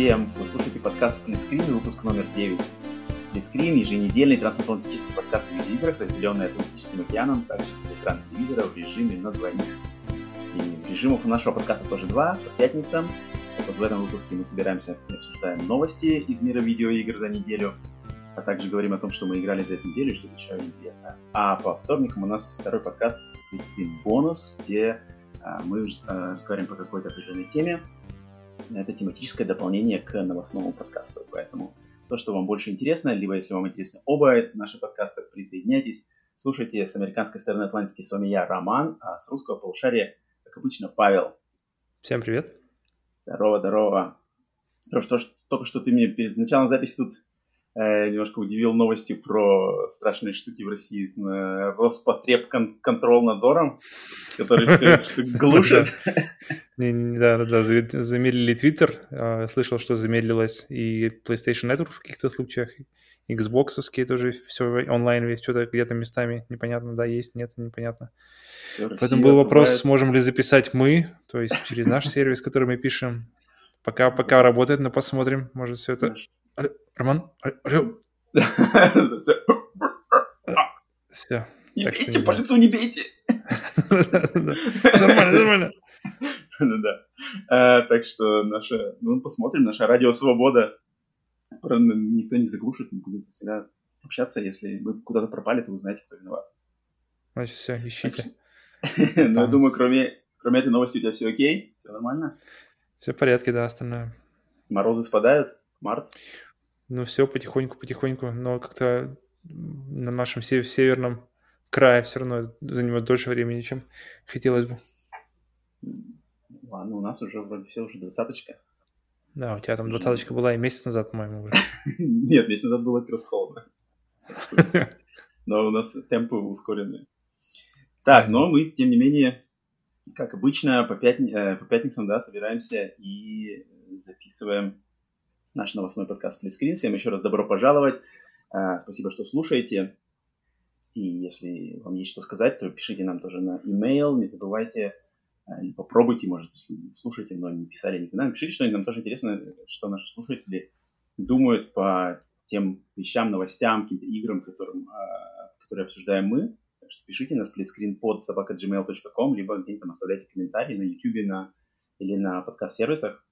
Всем! Вы слушаете подкаст «Сплитскрин», выпуск номер 9. «Сплитскрин» — еженедельный трансатлантический подкаст о видеоиграх, разделенный Атлантическим океаном, также экран телевизора в режиме на двоих. И режимов у нашего подкаста тоже два, по пятницам. Вот в этом выпуске мы собираемся и обсуждаем новости из мира видеоигр за неделю, а также говорим о том, что мы играли за эту неделю и что-то еще интересное. А по вторникам у нас второй подкаст «Сплитскрин бонус», где а, мы а, разговариваем по какой-то определенной теме, это тематическое дополнение к новостному подкасту. Поэтому то, что вам больше интересно, либо если вам интересны оба наши подкаста, присоединяйтесь, слушайте с американской стороны Атлантики. С вами я, Роман, а с русского полушария, как обычно, Павел. Всем привет. Здорово, здорово. То, что, только что ты мне перед началом записи тут немножко удивил новостью про страшные штуки в России с э, Роспотребконтролнадзором, который все глушит. Да, да, да, замедлили Twitter. А, слышал, что замедлилось и PlayStation Network в каких-то случаях, Xbox тоже все онлайн весь, что-то где-то местами непонятно, да, есть, нет, непонятно. Все, Поэтому был вопрос, сможем ли записать мы, то есть через наш сервис, который мы пишем. Пока, пока работает, но посмотрим, может все это... Алло, Роман? Алло. Все. Не бейте, по лицу не бейте. Нормально, нормально. Да-да. А, так что наша, ну, посмотрим, наша радио Свобода. Никто не заглушит, не будет всегда общаться. Если вы куда-то пропали, то вы знаете, кто виноват. Значит, все, ищите. Ну, я думаю, кроме, кроме этой новости у тебя все окей? Все нормально? Все в порядке, да, остальное. Морозы спадают? Март? Ну, все потихоньку, потихоньку, но как-то на нашем северном крае все равно занимает дольше времени, чем хотелось бы. Ладно, у нас уже вроде все уже двадцаточка. Да, у тебя там двадцаточка была и месяц назад, по-моему, уже. Нет, месяц назад было как раз холодно. Но у нас темпы ускорены. Так, но мы, тем не менее, как обычно, по, пятни... Э, по пятницам, да, собираемся и записываем наш новостной подкаст Сплитскрин. Всем еще раз добро пожаловать. Э, спасибо, что слушаете. И если вам есть что сказать, то пишите нам тоже на email. Не забывайте а, попробуйте, может, если слушаете, но не писали никогда. Напишите что-нибудь, нам тоже интересно, что наши слушатели думают по тем вещам, новостям, каким-то играм, которым, а, которые обсуждаем мы. Так что пишите на splitscreenpod собака.gmail.com, либо где-нибудь там оставляйте комментарии на YouTube на, или на подкаст-сервисах.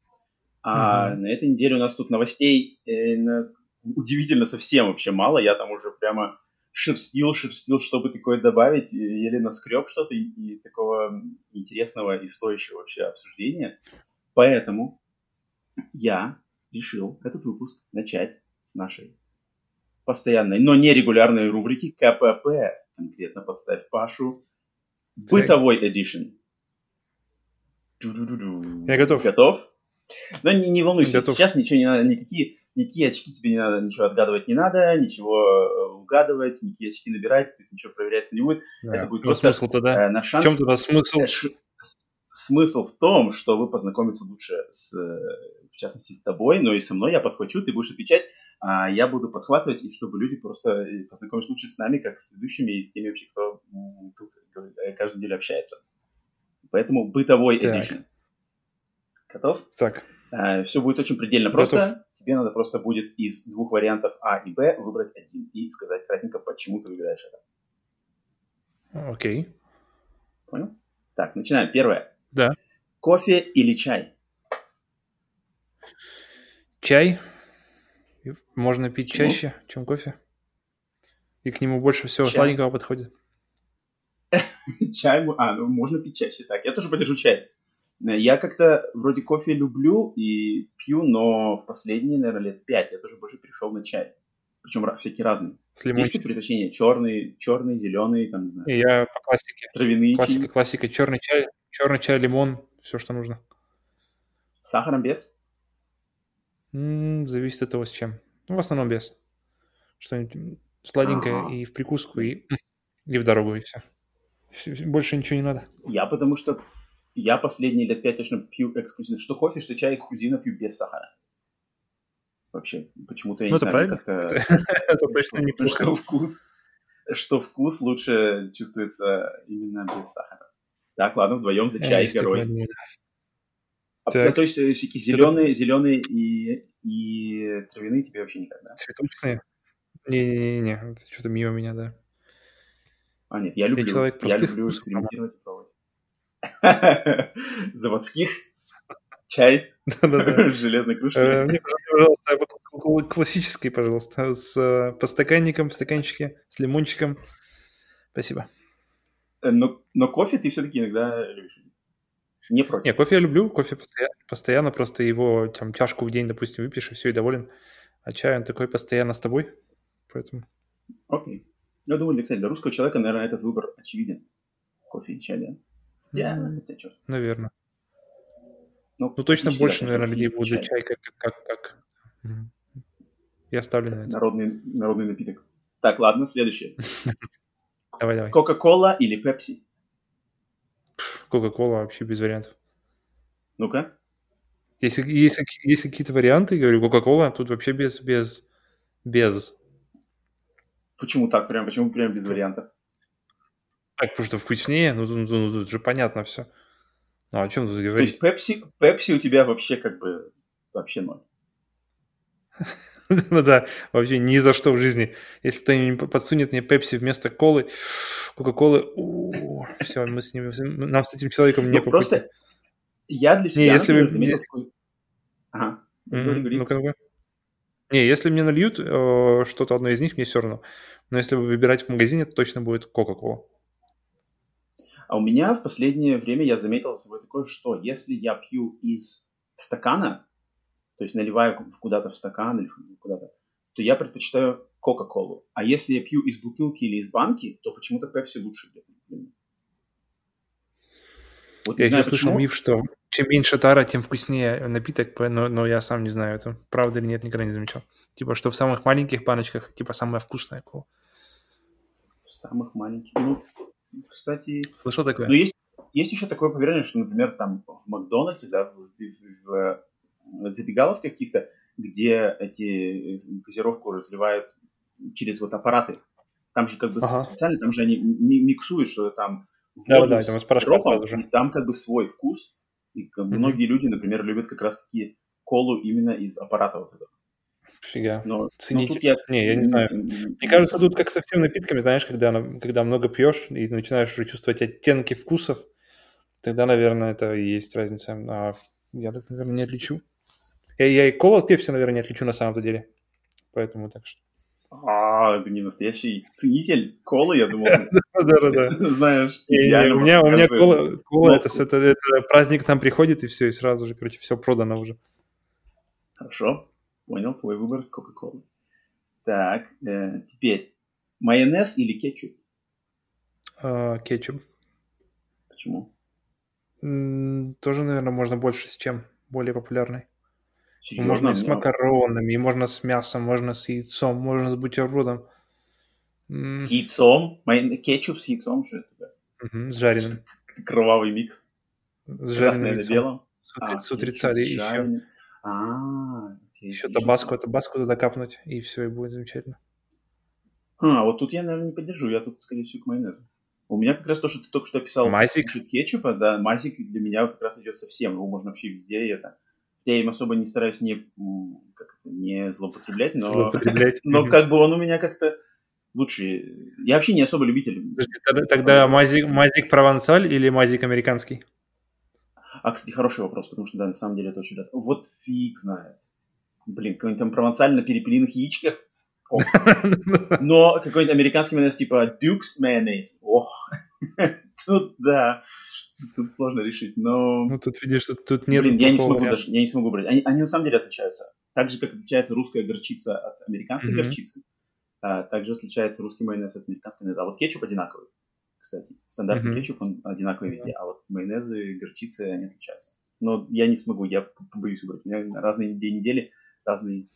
А mm-hmm. на этой неделе у нас тут новостей э, на, удивительно совсем вообще мало. Я там уже прямо шерстил, шерстил, чтобы такое добавить, еле наскреб что-то и, и такого интересного и стоящего вообще обсуждения. Поэтому я решил этот выпуск начать с нашей постоянной, но нерегулярной рубрики КПП, конкретно подставь Пашу, бытовой эдишн. Я готов. Готов? Но не, не волнуйся, готов. сейчас ничего не надо, никакие никакие очки тебе не надо, ничего отгадывать не надо, ничего э, угадывать, никакие очки набирать, ничего проверяться не будет. Да. Это будет ну, просто смысл тогда? Э, на шанс. В чем тогда смысл? Э, смысл в том, что вы познакомитесь лучше с, в частности, с тобой, но и со мной я подхвачу, ты будешь отвечать, а я буду подхватывать, и чтобы люди просто познакомились лучше с нами, как с ведущими и с теми вообще, кто тут каждую неделю общается. Поэтому бытовой так. edition. Готов? Так. Все будет очень предельно Готов. просто тебе надо просто будет из двух вариантов А и Б выбрать один и сказать кратенько, почему ты выбираешь это. Окей. Okay. Понял? Так, начинаем. Первое. Да. Кофе или чай? Чай. Можно пить Почему? чаще, чем кофе. И к нему больше всего чай. сладенького подходит. Чай, а, ну можно пить чаще. Так, я тоже подержу чай. Я как-то вроде кофе люблю и пью, но в последние, наверное, лет пять я тоже больше перешел на чай. Причем всякие разные. С Есть предпочтения? Черный, черный, зеленый, там, не знаю. И я по классике. Травяные Классика, чаи. классика. Черный чай, черный чай, лимон, все, что нужно. С сахаром без? М-м, зависит от того, с чем. Ну, в основном без. Что-нибудь сладенькое А-а-а. и в прикуску, и, и в дорогу, и все. Больше ничего не надо. Я потому что я последние лет пять точно пью эксклюзивно. Что кофе, что чай эксклюзивно пью без сахара. Вообще, почему-то я ну, не знаю, как-то... Это точно не Что вкус, что вкус лучше чувствуется именно без сахара. Так, ладно, вдвоем за чай горой. А, Так. то есть э, всякие зеленые, зеленые и, и травяные тебе вообще никак, да? Цветочные? Не-не-не, это что-то мимо меня, да. А, нет, я люблю. человек я люблю экспериментировать и пробовать. Заводских, чай железной Э, кружкой. Мне, пожалуйста, классический, пожалуйста, с э, подстаканником, в стаканчике, с лимончиком. Спасибо. Э, Но, но кофе ты все-таки иногда. Не против. Не, кофе я люблю, кофе постоянно, постоянно просто его там чашку в день, допустим, выпьешь, и все, и доволен. А чай, он такой постоянно с тобой, поэтому... Окей. Ну, Я думаю, для, кстати, для русского человека, наверное, этот выбор очевиден. Кофе и чай, да? Я, м, хотя чё. Наверное. Ну, Ну, точно больше, наверное, людей будут за чай. чай, как... как, как. Я ставлю на это. Народный, народный напиток. Так, ладно, следующее. Давай, давай. Кока-кола или Пепси? Кока-кола вообще без вариантов. Ну-ка. Если, если, если какие-то варианты, говорю, Кока-кола, тут вообще без, без, без. Почему так прям? Почему прям без вариантов? Так, потому что вкуснее, ну, ну, ну, тут же понятно все. Ну, о чем тут То говорить? есть Пепси, Пепси у тебя вообще как бы вообще ноль. Ну да, вообще ни за что в жизни. Если кто-нибудь подсунет мне Пепси вместо колы, Кока-колы, все, мы с ним, нам с этим человеком не Ну, просто я для себя, если заметил если- такой- Ага. Ну-ка, ну-ка. Не, если мне нальют э, что-то одно из них, мне все равно. Но если выбирать в магазине, то точно будет Кока-кола. А у меня в последнее время я заметил за собой такое, что если я пью из стакана, то есть наливаю ку- куда-то в стакан или куда-то, то я предпочитаю Кока-Колу. А если я пью из бутылки или из банки, то почему-то Пепси лучше для меня. Вот Я еще слышал миф, что чем меньше тара, тем вкуснее напиток, но, но я сам не знаю, это правда или нет, никогда не замечал. Типа, что в самых маленьких баночках, типа, самая вкусная кола. В самых маленьких. Ну, кстати, Слышал такое? Но есть, есть еще такое поверье, что, например, там в Макдональдсе, да, в, в- в забегаловках каких-то, где эти э, газировку разливают через вот аппараты, там же как бы Ага. специально, там же они ми- миксуют, что там воду с порошка сиропом, сразу же. и там как бы свой вкус. И как Мгм. многие люди, например, любят как раз-таки колу именно из аппарата вот этого. Фига. Но, но Ценитель. тут я... Не, я не знаю. Мне кажется, тут как со всеми напитками, знаешь, когда, когда много пьешь и начинаешь уже чувствовать оттенки вкусов, тогда, наверное, это и есть разница. А я так, наверное, не отличу. Я, я и колу от пепси, наверное, не отличу на самом-то деле. Поэтому так что... А, ты не настоящий ценитель колы, я думал. Да-да-да. Знаешь, У меня, у меня кола, кола это праздник к нам приходит, и все, и сразу же, короче, все продано уже. Хорошо, понял, твой выбор Кока-Колы. Так, э, теперь майонез или кетчуп? А, кетчуп. Почему? М, Тоже, наверное, можно больше с чем более популярный. Серьезно? Можно с макаронами, можно с мясом, можно с яйцом, можно с бутербродом. М, С яйцом? Майон- Кетчуп с яйцом? Что это мгм, С жареным. Кровавый микс. С Красное жареным на яйцом. белом? С А, С с еще. А, Еще отлично. табаско, табаско туда капнуть, и все, и будет замечательно. А, вот тут я, наверное, не поддержу. Я тут, скорее всего, к майонезу. У меня как раз то, что ты только что описал Мазик? насчет кетчупа, да, мазик для меня как раз идет совсем. Его можно вообще везде и это. Я им особо не стараюсь не, как это, не злоупотреблять, но, Злоупотреблять. но как бы он у меня как-то лучше. Я вообще не особо любитель. Тогда, тогда мазик, мазик провансаль или мазик американский? А, кстати, хороший вопрос, потому что, да, на самом деле это очень. Вот фиг знает. Блин, какой-нибудь там провансаль на перепелиных яичках. Ох. Но какой-нибудь американский майонез типа Duke's майонез. Ох, тут да, тут сложно решить. Но, Ну, тут видишь, тут, тут нет блин, я не смогу даже, я не смогу брать. Они, они на самом деле отличаются. Так же, как отличается русская горчица от американской горчицы, а, также отличается русский майонез от американского майонеза. А вот кетчуп одинаковый, кстати. Стандартный Мгм. кетчуп, он одинаковый везде, а вот майонезы, горчицы, они отличаются. Но я не смогу, я побоюсь выбрать. У меня разные дни недели, разный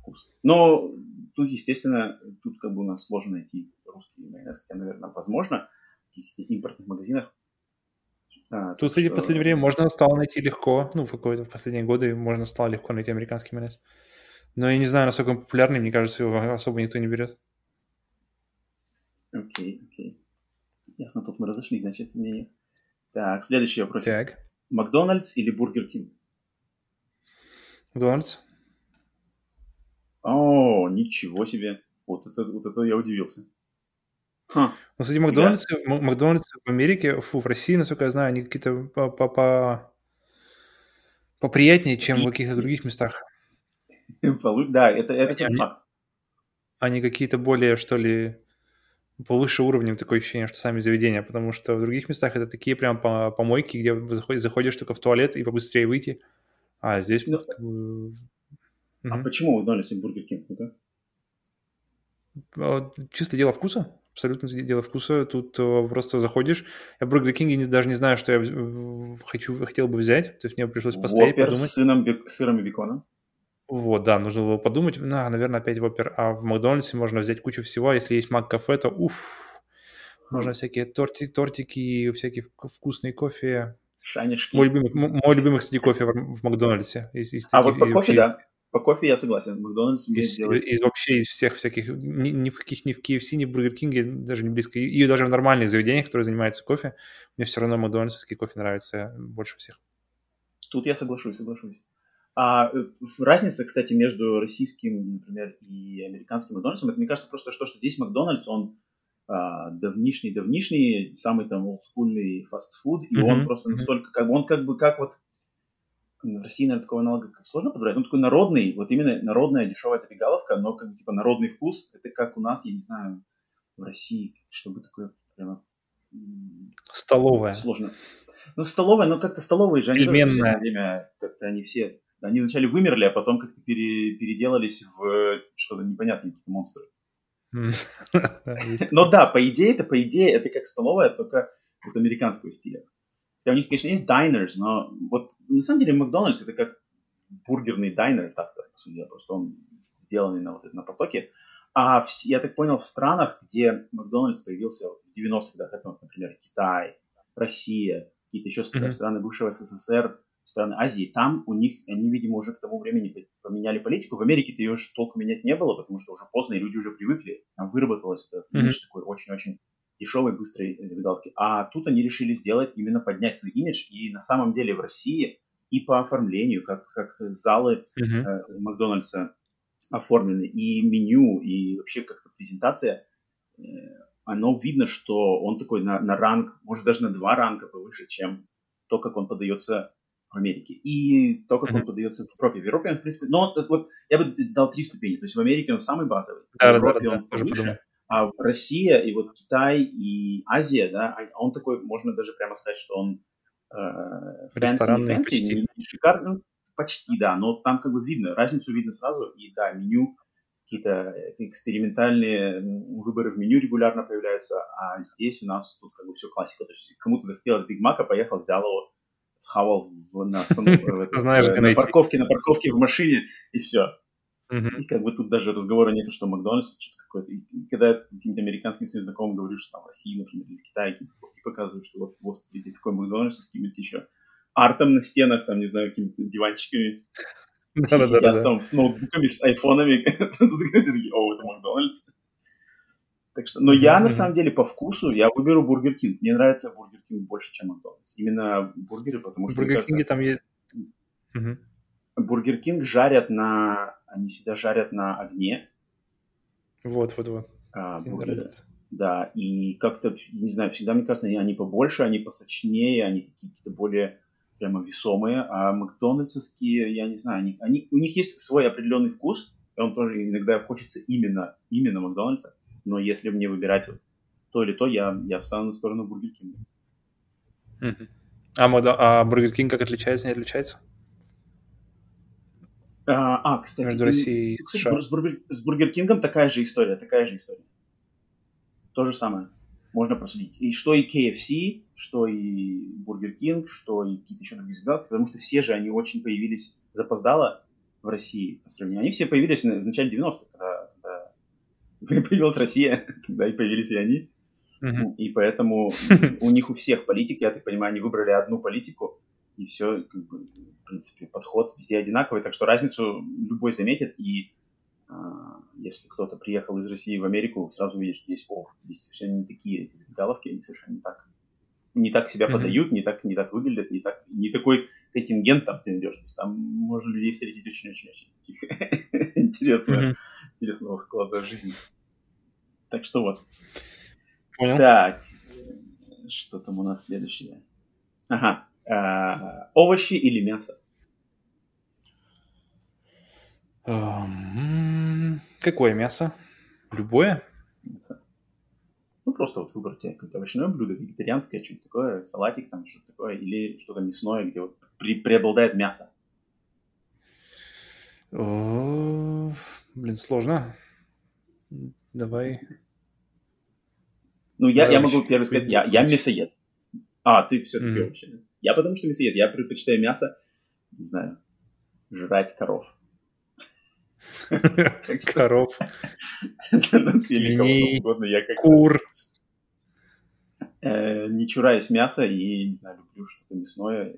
вкус. Но тут, естественно, тут как бы у нас сложно найти русский майонез, хотя, наверное, возможно, в каких-то импортных магазинах. А, Тут, кстати, в что- последнее время можно стало найти легко, ну, в какой-то в последние годы можно стало легко найти американский майонез. Но я не знаю, насколько он популярный, мне кажется, его особо никто не берет. Окей, окей. Ясно, тут мы разошлись, значит, мнение. Так, следующий вопрос. Так. Макдональдс или Бургер Кинг? Макдональдс. О, ничего себе. Вот это, вот это я удивился. Ха. Ну, кстати, Макдональдс, yeah. Макдональдс в Америке, фу, в России, насколько я знаю, они какие-то по, по, по, поприятнее, чем И... в каких-то других местах. Да, это, это они, факт. Они какие-то более, что ли, повыше уровнем такое ощущение, что сами заведения, потому что в других местах это такие прям помойки, где заходишь, заходишь только в туалет и побыстрее выйти, а здесь... Ну, А почему Макдональдс и Бургер Кинг? А, чисто дело вкуса абсолютно дело вкуса. Тут э, просто заходишь. Я в Бургер Кинге даже не знаю, что я хочу, хотел бы взять. То есть мне пришлось постоять, Whopper подумать. с сыном, сыром и беконом. Вот, да, нужно было подумать. На, наверное, опять Вопер. А в Макдональдсе можно взять кучу всего. Если есть Мак-кафе, то уф, можно всякие торти, тортики, всякие вкусные кофе. Шанишки. Мой любимый, мой любимый, кстати, кофе в, в Макдональдсе. Из, из а таких, вот по кофе, да. По кофе я согласен. Макдональдс из, делать... Из вообще из всех всяких, ни, ни в каких, ни в KFC, ни в Бургер Кинге, даже не близко. И, даже в нормальных заведениях, которые занимаются кофе, мне все равно макдональдсовский кофе нравится больше всех. Тут я соглашусь, соглашусь. А э, разница, кстати, между российским, например, и американским Макдональдсом, это, мне кажется, просто что, что здесь Макдональдс, он а, давнишний-давнишний, самый там олдскульный фастфуд, и mm-hmm. он просто настолько, как он как бы, как вот в России, наверное, такого аналога сложно подобрать. Он такой народный, вот именно народная дешевая забегаловка, но как бы типа народный вкус. Это как у нас, я не знаю, в России, чтобы такое прямо... Столовая. Сложно. Ну, столовая, но как-то столовые же, они Пельменная. время, как-то они все, они вначале вымерли, а потом как-то пере, переделались в что-то непонятное, какие-то монстры. Но да, по идее, это по идее, это как столовая, только вот американского стиля. Хотя у них, конечно, есть diners, но вот на самом деле Макдональдс это как бургерный дайнер, так-то, судя, просто он сделанный на, вот, на потоке. А в, я так понял, в странах, где Макдональдс появился вот, в 90-х годах, это, вот, например, Китай, Россия, какие-то еще mm-hmm. страны бывшего СССР, страны Азии, там у них, они, видимо, уже к тому времени поменяли политику. В Америке-то ее уже толком менять не было, потому что уже поздно, и люди уже привыкли. Там выработалось это mm-hmm. такой очень-очень дешевой, быстрой забегаловки. А тут они решили сделать, именно поднять свой имидж. И на самом деле в России и по оформлению, как, как залы uh-huh. э, Макдональдса оформлены, и меню, и вообще как-то презентация, э, оно видно, что он такой на, на ранг, может даже на два ранга повыше, чем то, как он подается в Америке. И то, как uh-huh. он подается в Европе. В Европе он, в принципе, но вот я бы дал три ступени. То есть в Америке он самый базовый, да, в Европе да, да, он повыше, а Россия и вот Китай и Азия, да, он такой, можно даже прямо сказать, что он э, fancy, не не, не шикарный, ну, почти, да, но там как бы видно, разницу видно сразу, и да, меню, какие-то экспериментальные выборы в меню регулярно появляются, а здесь у нас тут как бы все классика, то есть кому-то захотелось Биг Мака, поехал, взял его, схавал в, на, э, на парковке, на парковке в машине, и все. И как бы тут даже разговора нету, что Макдональдс что-то какое-то. И когда я каким-то американским своим знакомым говорю, что там в России, например, или в Китае какие-то показывают, что вот, вот видите, такой Макдональдс с какими-то еще артом на стенах, там, не знаю, какими-то диванчиками. Да, да, да, там с ноутбуками, с айфонами. О, это Макдональдс. Так что, но я на самом деле по вкусу я выберу Бургер Кинг. Мне нравится Бургер Кинг больше, чем Макдональдс. Именно бургеры, потому что... Бургер Кинге там есть... Бургер Кинг жарят на они всегда жарят на огне. Вот, вот, вот. А, Да, и как-то, не знаю, всегда, мне кажется, они, они побольше, они посочнее, они какие-то более прямо весомые, а макдональдсовские, я не знаю, они, они, у них есть свой определенный вкус, и он тоже иногда хочется именно, именно Макдональдса, но если мне выбирать вот то или то, я, я встану на сторону Бургер Кинга. А, а Бургер Кинг как отличается, не отличается? А, а, кстати, между Россией и США. С, Бургер, с Бургер Кингом такая же история, такая же история. То же самое. Можно проследить. И что и KFC, что и Бургер Кинг, что и какие-то еще другие забегаловки, потому что все же они очень появились запоздало в России по сравнению. Они все появились в начале 90-х, когда, когда появилась Россия, тогда и появились и они. Uh-huh. И поэтому у них у всех политик, я так понимаю, они выбрали одну политику, и все, как бы, в принципе, подход везде одинаковый, так что разницу любой заметит, и а, если кто-то приехал из России в Америку, сразу что здесь, о, здесь совершенно не такие эти забегаловки, они совершенно не так не так себя Мгм. подают, не так, не так выглядят, не, так, не такой контингент там ты найдешь. То есть там можно людей встретить очень-очень-очень интересного, интересного склада жизни. Так что вот. Понял. Так, э, что там у нас следующее? Ага. А, овощи или мясо? Ам, Какое мясо? Любое? Мясо. Ну, просто вот выбрать какое-то овощное блюдо, вегетарианское, что-нибудь такое, салатик там, что-то такое, или что-то мясное, где вот при- преобладает мясо. О, Блин, сложно. Давай. Ну, я, Давай я могу первый сказать, я, я мясоед. А, ты все-таки Мгм. овощи. Я потому что мясоед. Я предпочитаю мясо, не знаю, жрать коров. Коров, ну, свиней, кур. э, не чураюсь мяса и, не знаю, люблю что-то мясное.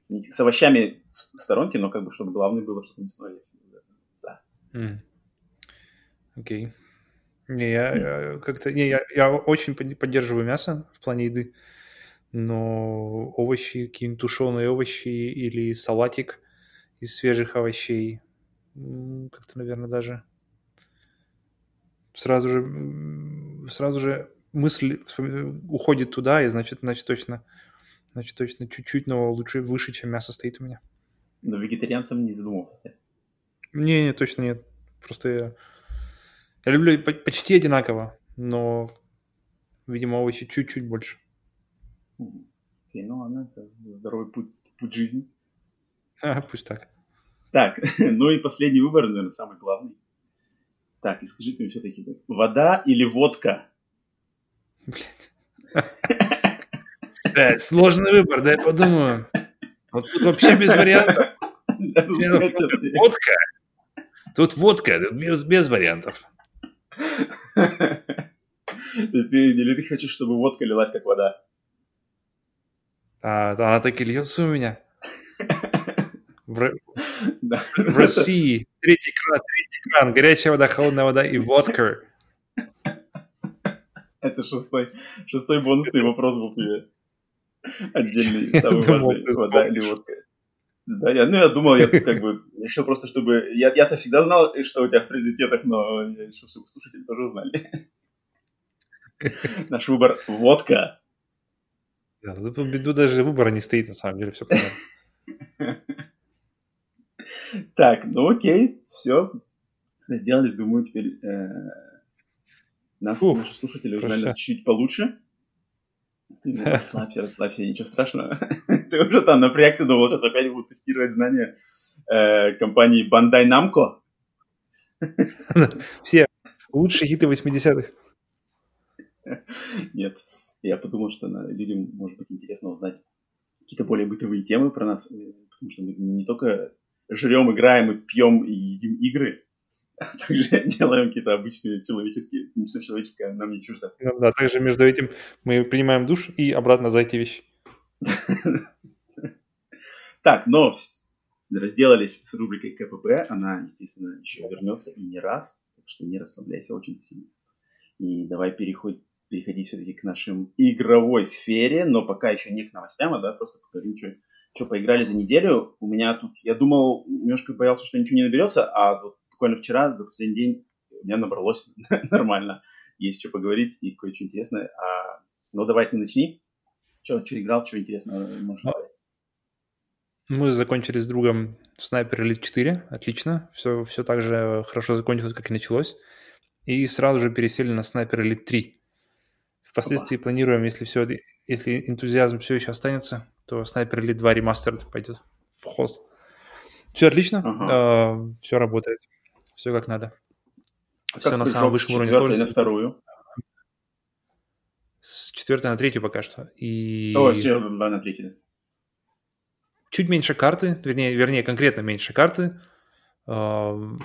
С овощами в сторонке, но как бы, чтобы главное было что-то мясное, я всегда за. М. Окей. Не, я, как-то... Не, я, я очень под- поддерживаю мясо в плане еды, но овощи, какие-нибудь тушеные овощи или салатик из свежих овощей, как-то, наверное, даже сразу же, сразу же мысль уходит туда, и значит, значит точно, значит точно чуть-чуть, но лучше выше, чем мясо стоит у меня. Но вегетарианцем не задумывался. Не, не, точно нет. Просто я, я люблю по- почти одинаково, но, видимо, овощи чуть-чуть больше. Окей, ну ладно, это здоровый путь, путь жизни. А, пусть так. Так, ну и последний выбор, наверное, самый главный. Так, и скажите мне все-таки, вода или водка? Блядь, сложный выбор, да я подумаю. Вот тут вообще без вариантов. Ну, Водка. Тут водка, без, без вариантов. То есть ты, или ты хочешь, чтобы водка лилась как вода? А, она так и льется у меня. В, Да. в России третий кран, третий кран, горячая вода, холодная вода и водка. Это шестой, шестой бонусный вопрос был тебе. Отдельный, самый важный. Вода или водка? Да, я, ну я думал, я тут как бы решил просто, чтобы... Я, я-то всегда знал, что у тебя в приоритетах, но я решил, чтобы слушатели тоже узнали. Наш выбор – водка. Да, тут в беду даже выбора не стоит, на самом деле, все понятно. Так, ну окей, все. Сделались, думаю, теперь э, нас, наши слушатели узнали чуть-чуть получше. Ты ну, расслабься, расслабься, ничего страшного. Ты уже там напрягся, думал, сейчас опять будут тестировать знания э, компании Bandai Namco. Все лучшие хиты 80-х. Нет, я подумал, что людям может быть интересно узнать какие-то более бытовые темы про нас, э, потому что мы не только жрем, играем и пьем и едим игры, а также делаем какие-то обычные человеческие, ничто человеческое нам не чуждо. Ну да, также между этим мы принимаем душ и обратно за эти вещи. Так, но в- разделались с рубрикой КПП. Она, естественно, еще вернется и не раз. Так что не расслабляйся очень сильно. И давай переходить переходить все-таки к нашей игровой сфере, но пока еще не к новостям, а да, просто поговорим, что, что поиграли за неделю. У меня тут, я думал, немножко боялся, что ничего не наберется, а вот буквально вчера, за последний день, у меня набралось нормально. Есть что поговорить и кое-что интересное. А, ну, давай ты начни. Что, что играл, что интересного можно? Мы закончили с другом Sniper Elite 4. Отлично. Все, все так же хорошо закончилось, как и началось. И сразу же пересели на Sniper Elite 3. Впоследствии планируем, если все, если энтузиазм все еще останется, то Sniper Elite 2 Remastered пойдет в ход. Все отлично, Ага. все работает, все как надо. А Все как на прыжок самом высшем уровне сложности. на вторую. С четвертой на третью пока что. И О, с четвертой на третью. чуть меньше карты, вернее, вернее, конкретно меньше карты. Эм,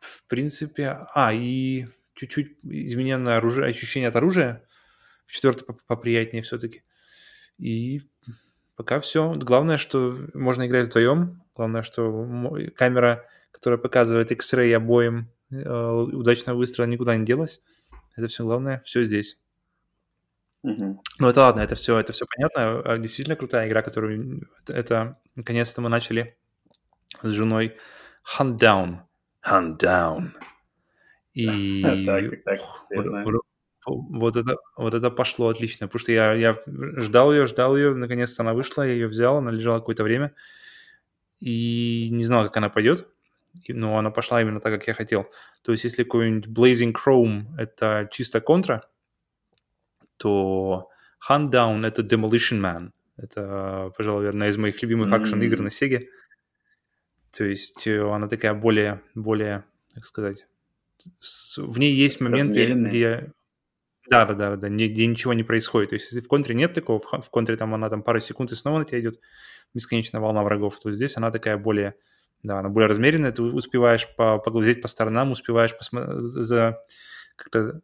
В принципе, а, и чуть-чуть измененное оружие, ощущение от оружия. В четвертой поп- поприятнее все-таки. И пока все. Главное, что можно играть вдвоем. Главное, что камера, которая показывает X-ray обоим, э, удачно выстрела никуда не делась. Это все главное. Все здесь. Ну, это ладно, это все, это все понятно. А, действительно крутая игра, которую... Это, наконец-то мы начали с женой Hunt Down. Hunt Down. И так, так, вот, вот, это, вот это пошло отлично, потому что я, я ждал ее, ждал ее, наконец-то она вышла, я ее взял, она лежала какое-то время, и не знал, как она пойдет, но она пошла именно так, как я хотел. То есть если какой-нибудь Blazing Chrome — это чисто контра, то Hunt Down — это Demolition Man. Это, пожалуй, одна из моих любимых mm-hmm. акшн-игр на Sega. То есть э, она такая более, более, как сказать, в ней есть моменты, где... Да, да, да, да, где ничего не происходит. То есть, если в контре нет такого, в контре там она там пару секунд и снова на тебя идет бесконечная волна врагов, то здесь она такая более, да, она более размеренная, ты успеваешь по поглазеть по сторонам, успеваешь посмотреть за как-то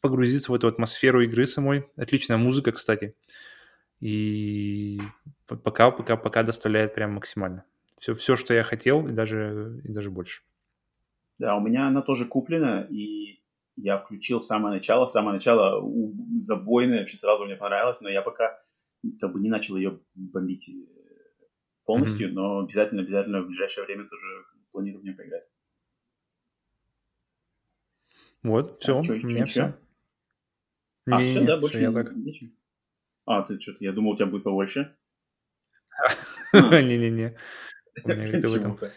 погрузиться в эту атмосферу игры самой. Отличная музыка, кстати. И пока, пока, пока доставляет прям максимально. Все, все, что я хотел, и даже, и даже больше. Да, у меня она тоже куплена, и я включил самое начало. Самое начало забойное, вообще сразу мне понравилось, но я пока как бы не начал ее бомбить э, полностью, mm-hmm. но обязательно, обязательно в ближайшее время тоже планирую в нее поиграть. Вот, все, а, что, у меня все. А, не, все, не, да, больше я так. А, ты что-то, я думал, у тебя будет побольше. Не-не-не.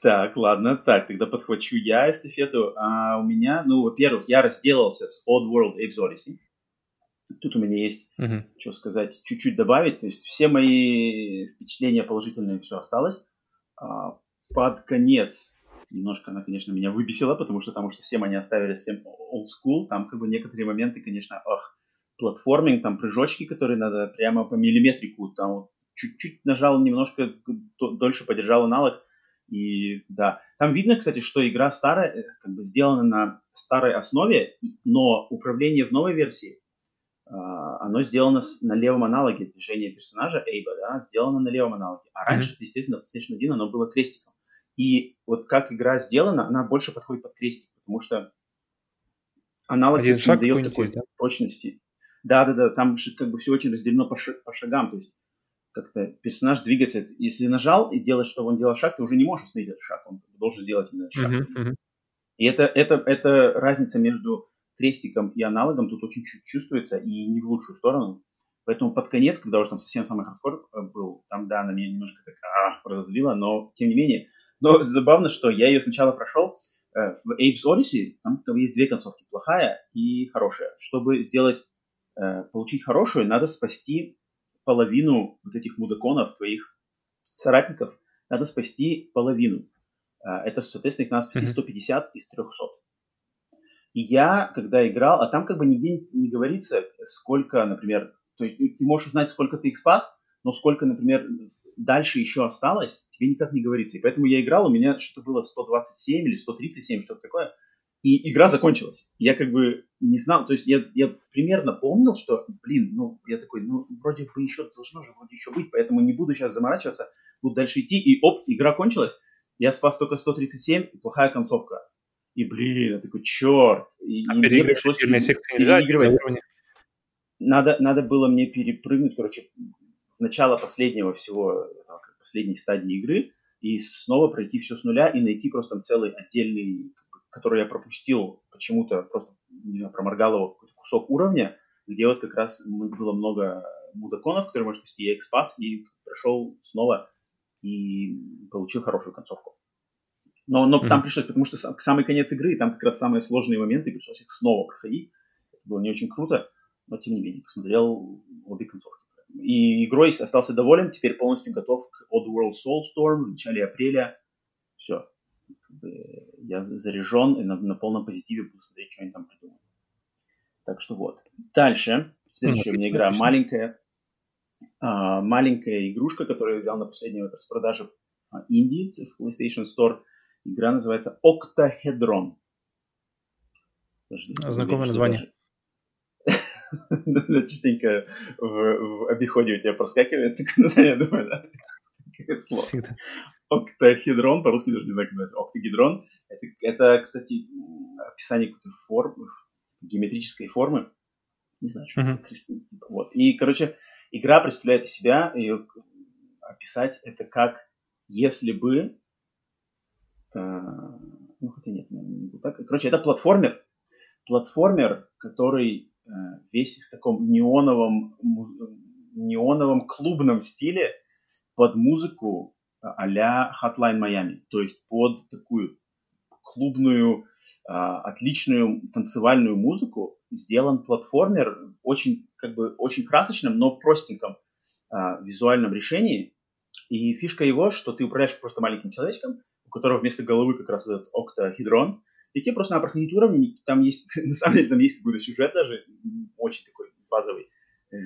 Так, ладно, так, тогда подхвачу я эстафету. А у меня, ну, во-первых, я разделался с Odd World Apes Odyssey. Тут у меня есть, uh-huh. что сказать, чуть-чуть добавить. То есть все мои впечатления положительные, все осталось. А, под конец немножко она, конечно, меня выбесила, потому что там уж совсем они оставили совсем old school. Там как бы некоторые моменты, конечно, ах, платформинг, там прыжочки, которые надо прямо по миллиметрику, там чуть-чуть нажал немножко, дольше подержал аналог, и да, там видно, кстати, что игра старая, э, как бы сделана на старой основе, но управление в новой версии, э, оно сделано на левом аналоге движения персонажа Эйба, да, сделано на левом аналоге. А раньше, mm-hmm. естественно, PlayStation 1 оно было крестиком. И вот как игра сделана, она больше подходит под крестик, потому что аналог не дает такой есть, да? прочности. Да-да-да, там же как бы все очень разделено по, ш- по шагам, то есть как-то персонаж двигается. Если нажал и делать, чтобы он делал шаг, ты уже не можешь остановить этот шаг, он должен сделать именно шаг. Uh-huh, uh-huh. И это, это, это разница между крестиком и аналогом тут очень чуть чувствуется и не в лучшую сторону. Поэтому под конец, когда уже там совсем самый хардкор э, был, там, да, она меня немножко так а, разозлила, но тем не менее. Но забавно, что я ее сначала прошел э, в Apes Odyssey, там, там есть две концовки, плохая и хорошая. Чтобы сделать, э, получить хорошую, надо спасти половину вот этих мудаконов, твоих соратников, надо спасти половину. А, это, соответственно, их надо спасти 150 из 300. И я, когда играл, а там как бы нигде не говорится, сколько, например, то есть ты можешь узнать, сколько ты их спас, но сколько, например, дальше еще осталось, тебе никак не говорится. И поэтому я играл, у меня что-то было 127 или 137, что-то такое. И игра закончилась. Я как бы не знал, то есть я, я примерно помнил, что, блин, ну, я такой, ну, вроде бы еще должно же вроде еще быть, поэтому не буду сейчас заморачиваться, буду дальше идти, и оп, игра кончилась, я спас только 137, и плохая концовка. И, блин, я такой, черт. И, а и мне пришлось переигрывать. Надо, надо было мне перепрыгнуть, короче, с начала последнего всего, последней стадии игры, и снова пройти все с нуля и найти просто там целый отдельный который я пропустил почему-то, просто проморгал его какой-то кусок уровня, где вот как раз было много мудаконов, которые можно спасти, я их спас и прошел снова и получил хорошую концовку. Но, но mm-hmm. там пришлось, потому что сам, самый конец игры, там как раз самые сложные моменты, пришлось их снова проходить. Это было не очень круто, но тем не менее, посмотрел обе концовки. И игрой остался доволен, теперь полностью готов к Oddworld Soulstorm в начале апреля. Все, я заряжен и на, на полном позитиве буду смотреть, что они там придумают. Так что вот. Дальше. Следующая ну, у меня игра маленькая. А, маленькая игрушка, которую я взял на последней вот распродаже а, Indie в PlayStation Store. Игра называется Octahedron. Знакомое название. Частенько в обиходе у тебя проскакивает такое название, думаю, да? Слово. Всегда октахедрон, по-русски даже не знаю, как называется, октагедрон. Это, это, кстати, описание какой-то формы, геометрической формы. Не знаю, что. Типа, вот. И, короче, игра представляет из себя, ее описать это как если бы... Э, ну, хотя нет, наверное, не буду так. Короче, это платформер. Платформер, который э, весь в таком неоновом, неоновом клубном стиле под музыку а-ля Hotline Miami. То есть под такую клубную, э, отличную танцевальную музыку сделан платформер очень, как бы, очень красочным, но простеньком э, визуальном решении. И фишка его, что ты управляешь просто маленьким человечком, у которого вместо головы как раз этот октахедрон, и тебе просто надо проходить уровни, там есть, на самом деле, там есть какой-то сюжет даже, очень такой базовый. Э,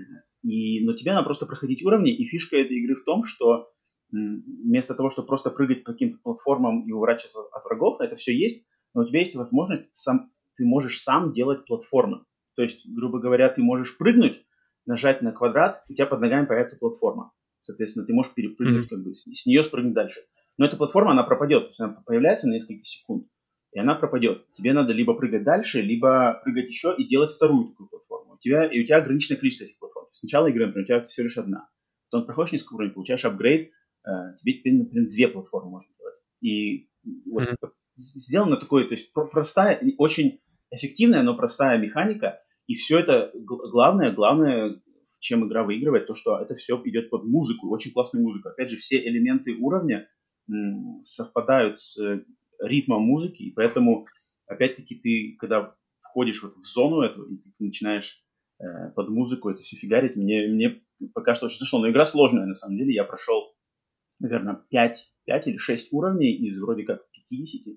и, но тебе надо просто проходить уровни, и фишка этой игры в том, что вместо того, чтобы просто прыгать по каким-то платформам и уворачиваться от врагов, это все есть, но у тебя есть возможность, сам, ты можешь сам делать платформы. То есть, грубо говоря, ты можешь прыгнуть, нажать на квадрат, у тебя под ногами появится платформа. Соответственно, ты можешь перепрыгнуть, mm-hmm. как бы, с, с нее спрыгнуть дальше. Но эта платформа, она пропадет. То есть она появляется на несколько секунд, и она пропадет. Тебе надо либо прыгать дальше, либо прыгать еще и делать вторую такую платформу. У тебя, и у тебя ограниченное количество этих платформ. Сначала игры, например, у тебя всего лишь одна. Потом проходишь несколько уровней, получаешь апгрейд, тебе теперь, например, две платформы можно делать. И вот mm-hmm. сделано такое, то есть простая, очень эффективная, но простая механика. И все это, главное, главное, чем игра выигрывает, то, что это все идет под музыку, очень классную музыку. Опять же, все элементы уровня совпадают с ритмом музыки, и поэтому, опять-таки, ты, когда входишь вот в зону эту, и ты начинаешь э, под музыку это все фигарить, мне, мне пока что очень зашло. Но игра сложная, на самом деле. Я прошел, наверное, 5, 5 или 6 уровней из вроде как 50.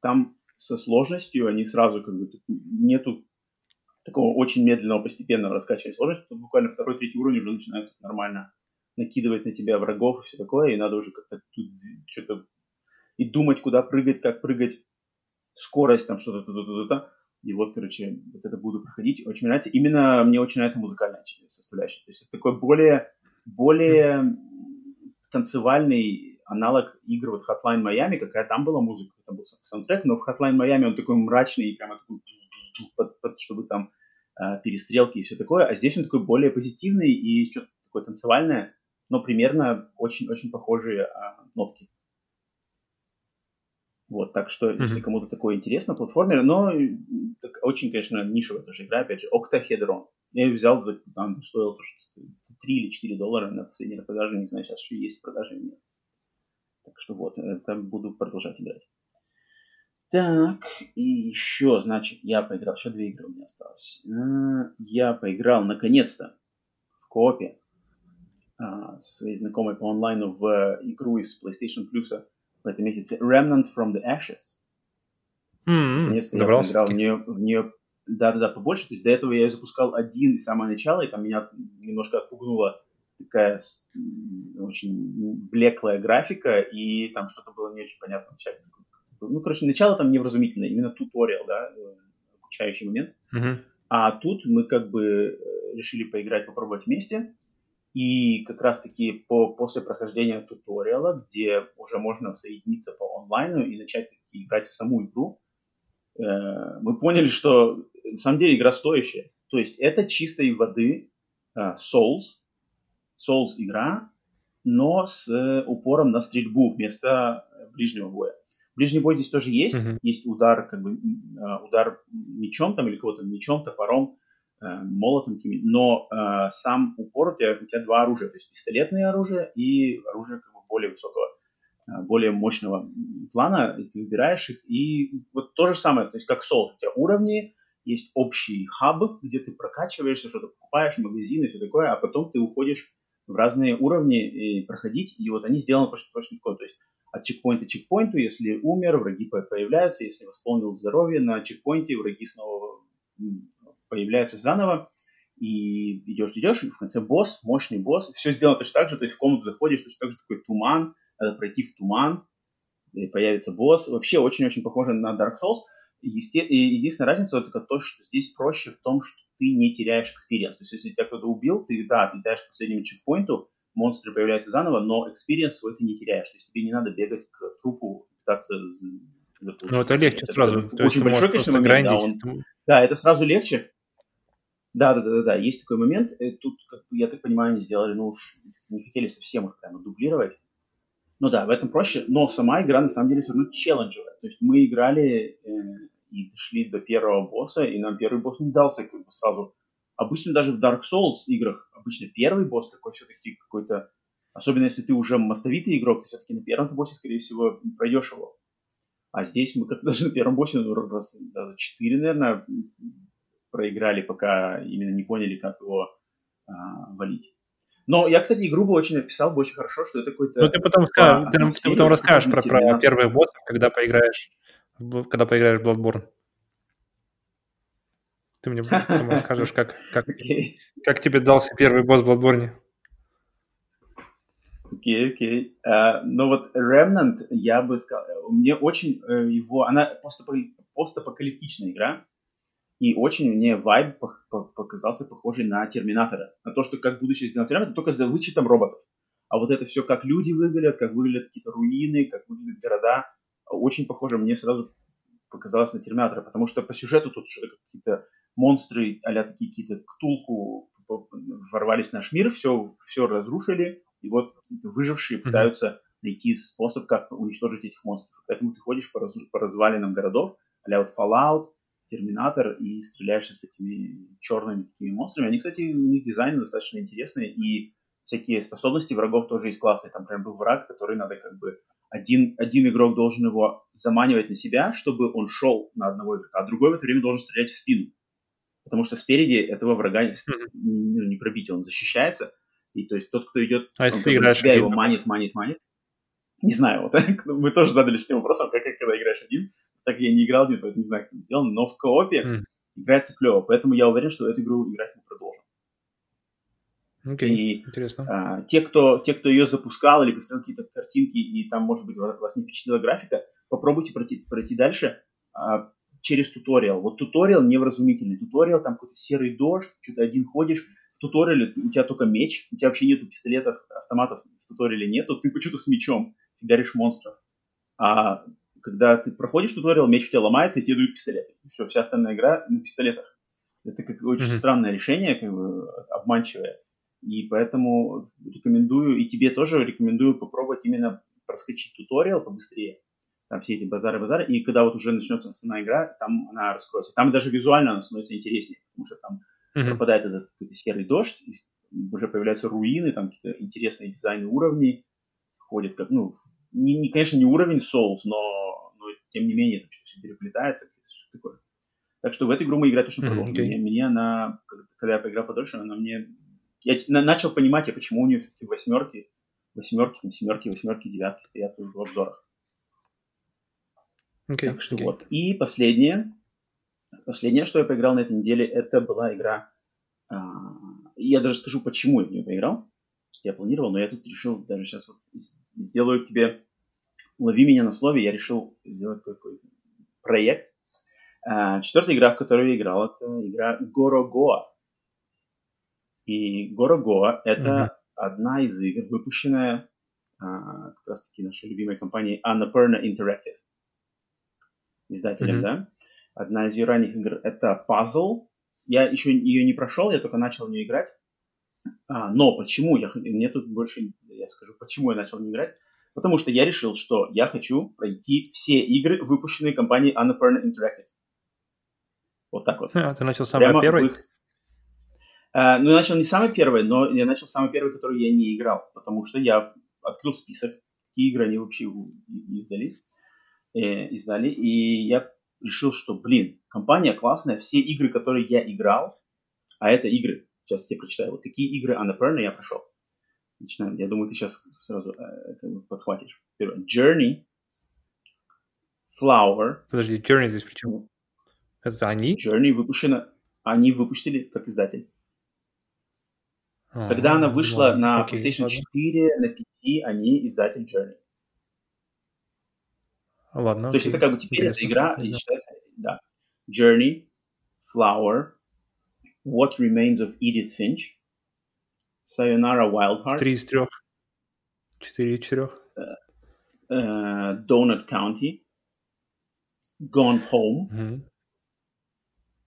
Там со сложностью они сразу как бы нету такого очень медленного, постепенного раскачивания сложности, тут буквально второй, третий уровень уже начинают нормально накидывать на тебя врагов и все такое, и надо уже как-то тут что-то и думать, куда прыгать, как прыгать, скорость там что-то, то-то-то-то. И вот, короче, вот это буду проходить. Очень нравится. Именно мне очень нравится музыкальная составляющая. То есть это такой более, более танцевальный аналог игр вот Hotline Miami, какая там была музыка, там был саундтрек, но в Hotline Miami он такой мрачный и прямо такой под, под, чтобы там э, перестрелки и все такое. А здесь он такой более позитивный и что-то такое танцевальное, но примерно очень-очень похожие э, нотки. Вот, так что, mm-hmm. если кому-то такое интересно, платформер, но так, очень, конечно, нишевая тоже игра, опять же, Octahedron. Я ее взял, за, там стоил тоже 3 или 4 доллара на последней продаже, не знаю, сейчас еще есть в продаже или нет. Так что вот, это буду продолжать играть. Так, и еще, значит, я поиграл, еще две игры у меня осталось. А, я поиграл, наконец-то, в коопе а, со своей знакомой по онлайну в игру из PlayStation Plus в этом месяце Remnant from the Ashes. Mm-hmm. Наконец-то я поиграл в нее, в нее да-да-да, побольше. То есть до этого я ее запускал один из самого начала, и там меня немножко отпугнула такая очень блеклая графика, и там что-то было не очень понятно вначале ну, короче, начало там невразумительное, именно туториал, да, обучающий момент. Uh-huh. А тут мы как бы э, решили поиграть, попробовать вместе. И как раз-таки по, после прохождения туториала, где уже можно соединиться по онлайну и начать играть в саму игру, э, мы поняли, что на самом деле игра стоящая. То есть это чистой воды э, Souls, Souls игра, но с э, упором на стрельбу вместо ближнего боя. Ближний бой здесь тоже есть. Uh-huh. Есть удар, как бы, а, удар мечом там или кого-то мечом, топором, э, молотом, но э, сам упор у тебя, у тебя два оружия. То есть пистолетное оружие и оружие как бы, более высокого, э, более мощного плана. Ты выбираешь их. И вот то же самое, то есть как Soul. У тебя уровни, есть общий хаб, где ты прокачиваешься, что-то покупаешь, магазины все такое, а потом ты уходишь в разные уровни и проходить. И вот они сделаны просто, просто легко. То есть от чекпоинта к чекпоинту, если умер, враги появляются, если восполнил здоровье, на чекпоинте враги снова появляются заново, и идешь, идешь, и в конце босс, мощный босс, все сделано точно так же, то есть в комнату заходишь, точно так же такой туман, надо пройти в туман, и появится босс, вообще очень-очень похоже на Dark Souls, Есте... единственная разница это то, что здесь проще в том, что ты не теряешь experience, то есть если тебя кто-то убил, ты, да, отлетаешь к последнему чекпоинту, монстры появляются заново, но experience свой ты не теряешь. То есть тебе не надо бегать к трупу, пытаться ну, это легче это сразу. То очень большой, конечно, момент, да, он... да, это сразу легче. Да, да, да, да, да, есть такой момент. Э, тут, как я так понимаю, они сделали, ну уж не хотели совсем их прямо дублировать. Ну да, в этом проще, но сама игра на самом деле все равно челленджевая. То есть мы играли э, и дошли до первого босса, и нам первый босс не дался как бы сразу. Обычно даже в Dark Souls играх, обычно первый босс такой все-таки какой-то, особенно если ты уже мостовитый игрок, ты все-таки на первом боссе, скорее всего, пройдешь его. А здесь мы как-то даже на первом боссе ну, раз, даже четыре, наверное, проиграли, пока именно не поняли, как его а, валить. Но я, кстати, игру бы очень описал бы очень хорошо, что это какой-то... Ну, ты потом, скажешь, ты, ты потом расскажешь про, про первых боссов, когда поиграешь, когда поиграешь в Bloodborne. Ты мне потом расскажешь, как, как, okay. как тебе дался первый босс в Bloodborne. Окей, okay, окей. Okay. Uh, но вот Remnant, я бы сказал, мне очень uh, его... Она постапокалиптичная игра, и очень мне вайб показался похожий на Терминатора. На то, что как будущее сделано Терминатор, только за вычетом роботов. А вот это все, как люди выглядят, как выглядят какие-то руины, как выглядят города, очень похоже мне сразу показалось на Терминатора, потому что по сюжету тут что-то какие-то монстры, а такие какие-то ктулху ворвались в наш мир, все, все разрушили, и вот выжившие пытаются найти способ, как уничтожить этих монстров. Поэтому ты ходишь по, раз, по развалинам городов, а вот Fallout, Терминатор и стреляешься с этими черными такими монстрами. Они, кстати, у них дизайн достаточно интересный, и всякие способности врагов тоже есть классные. Там прям был враг, который надо как бы... Один, один игрок должен его заманивать на себя, чтобы он шел на одного игрока, а другой в это время должен стрелять в спину. Потому что спереди этого врага не, ну, не пробить, он защищается. И то есть тот, кто идет, а если ты играешь себя, его манит, манит, манит. Не знаю, вот мы тоже задались этим вопросом, как, как когда играешь один так я не играл, поэтому не знаю, как это сделано, но в коопе mm. играется клево, поэтому я уверен, что эту игру играть мы продолжим. Okay, и интересно. А, те, кто, те, кто ее запускал или посмотрел какие-то картинки, и там, может быть, вас не впечатлила графика, попробуйте пройти, пройти дальше а, через туториал. Вот туториал невразумительный. Туториал, там какой-то серый дождь, что-то один ходишь, в туториале у тебя только меч, у тебя вообще нету пистолетов, автоматов в туториале нету, ты почему-то с мечом фигаришь монстров. А когда ты проходишь туториал, меч у тебя ломается, и тебе дают пистолет. Все, вся остальная игра на пистолетах. Это как очень mm-hmm. странное решение, как бы обманчивое. И поэтому рекомендую, и тебе тоже рекомендую попробовать именно проскочить туториал побыстрее. Там все эти базары-базары. И когда вот уже начнется основная игра, там она раскроется. Там даже визуально она становится интереснее, потому что там mm-hmm. пропадает этот какой-то серый дождь, уже появляются руины, там какие-то интересные дизайны уровней ходят, как, ну, не, не, конечно, не уровень Souls, но тем не менее, там что-то все переплетается, что такое. Так что в эту игру мы играть точно продолжим. Okay. мне, мне она, когда я поиграл подольше, она мне... Я начал понимать, я почему у нее все-таки восьмерки, восьмерки, там, семерки, восьмерки, девятки стоят в обзорах. Okay, так что okay. вот. И последнее, последнее, что я поиграл на этой неделе, это была игра... А, я даже скажу, почему я в нее поиграл. Я планировал, но я тут решил даже сейчас вот сделаю тебе лови меня на слове, я решил сделать такой проект. А, четвертая игра, в которую я играл, это игра Горогоа. И Горогоа – это mm-hmm. одна из игр, выпущенная а, как раз-таки нашей любимой компанией Annapurna Interactive, издателем, mm-hmm. да. Одна из ее ранних игр – это Puzzle. Я еще ее не прошел, я только начал в нее играть. А, но почему? Я, мне тут больше, я скажу, почему я начал в нее играть. Потому что я решил, что я хочу пройти все игры, выпущенные компанией Annapurna Interactive. Вот так вот. А, ты начал самый первый? Их... А, ну, я начал не самый первый, но я начал самый первый, который я не играл, потому что я открыл список, какие игры они вообще издали, э, издали, и я решил, что, блин, компания классная, все игры, которые я играл, а это игры, сейчас я тебе прочитаю, вот какие игры Annapurna я прошел. Начинаем. Я думаю, ты сейчас сразу э, как бы подхватишь. Первое. Journey. Flower. Подожди, Journey здесь почему? Это они? Journey выпущена. Они выпустили как издатель. А, Когда она вышла ладно, на окей, PlayStation ладно. 4, на 5, они издатель Journey. Ладно. То есть это как бы теперь Интересно. эта игра считается, да. Journey, Flower, What Remains of Edith Finch, Sayonara Wild Hearts. Три из трех. Четыре из четырех. Uh, Donut County. Gone Home. Mm-hmm.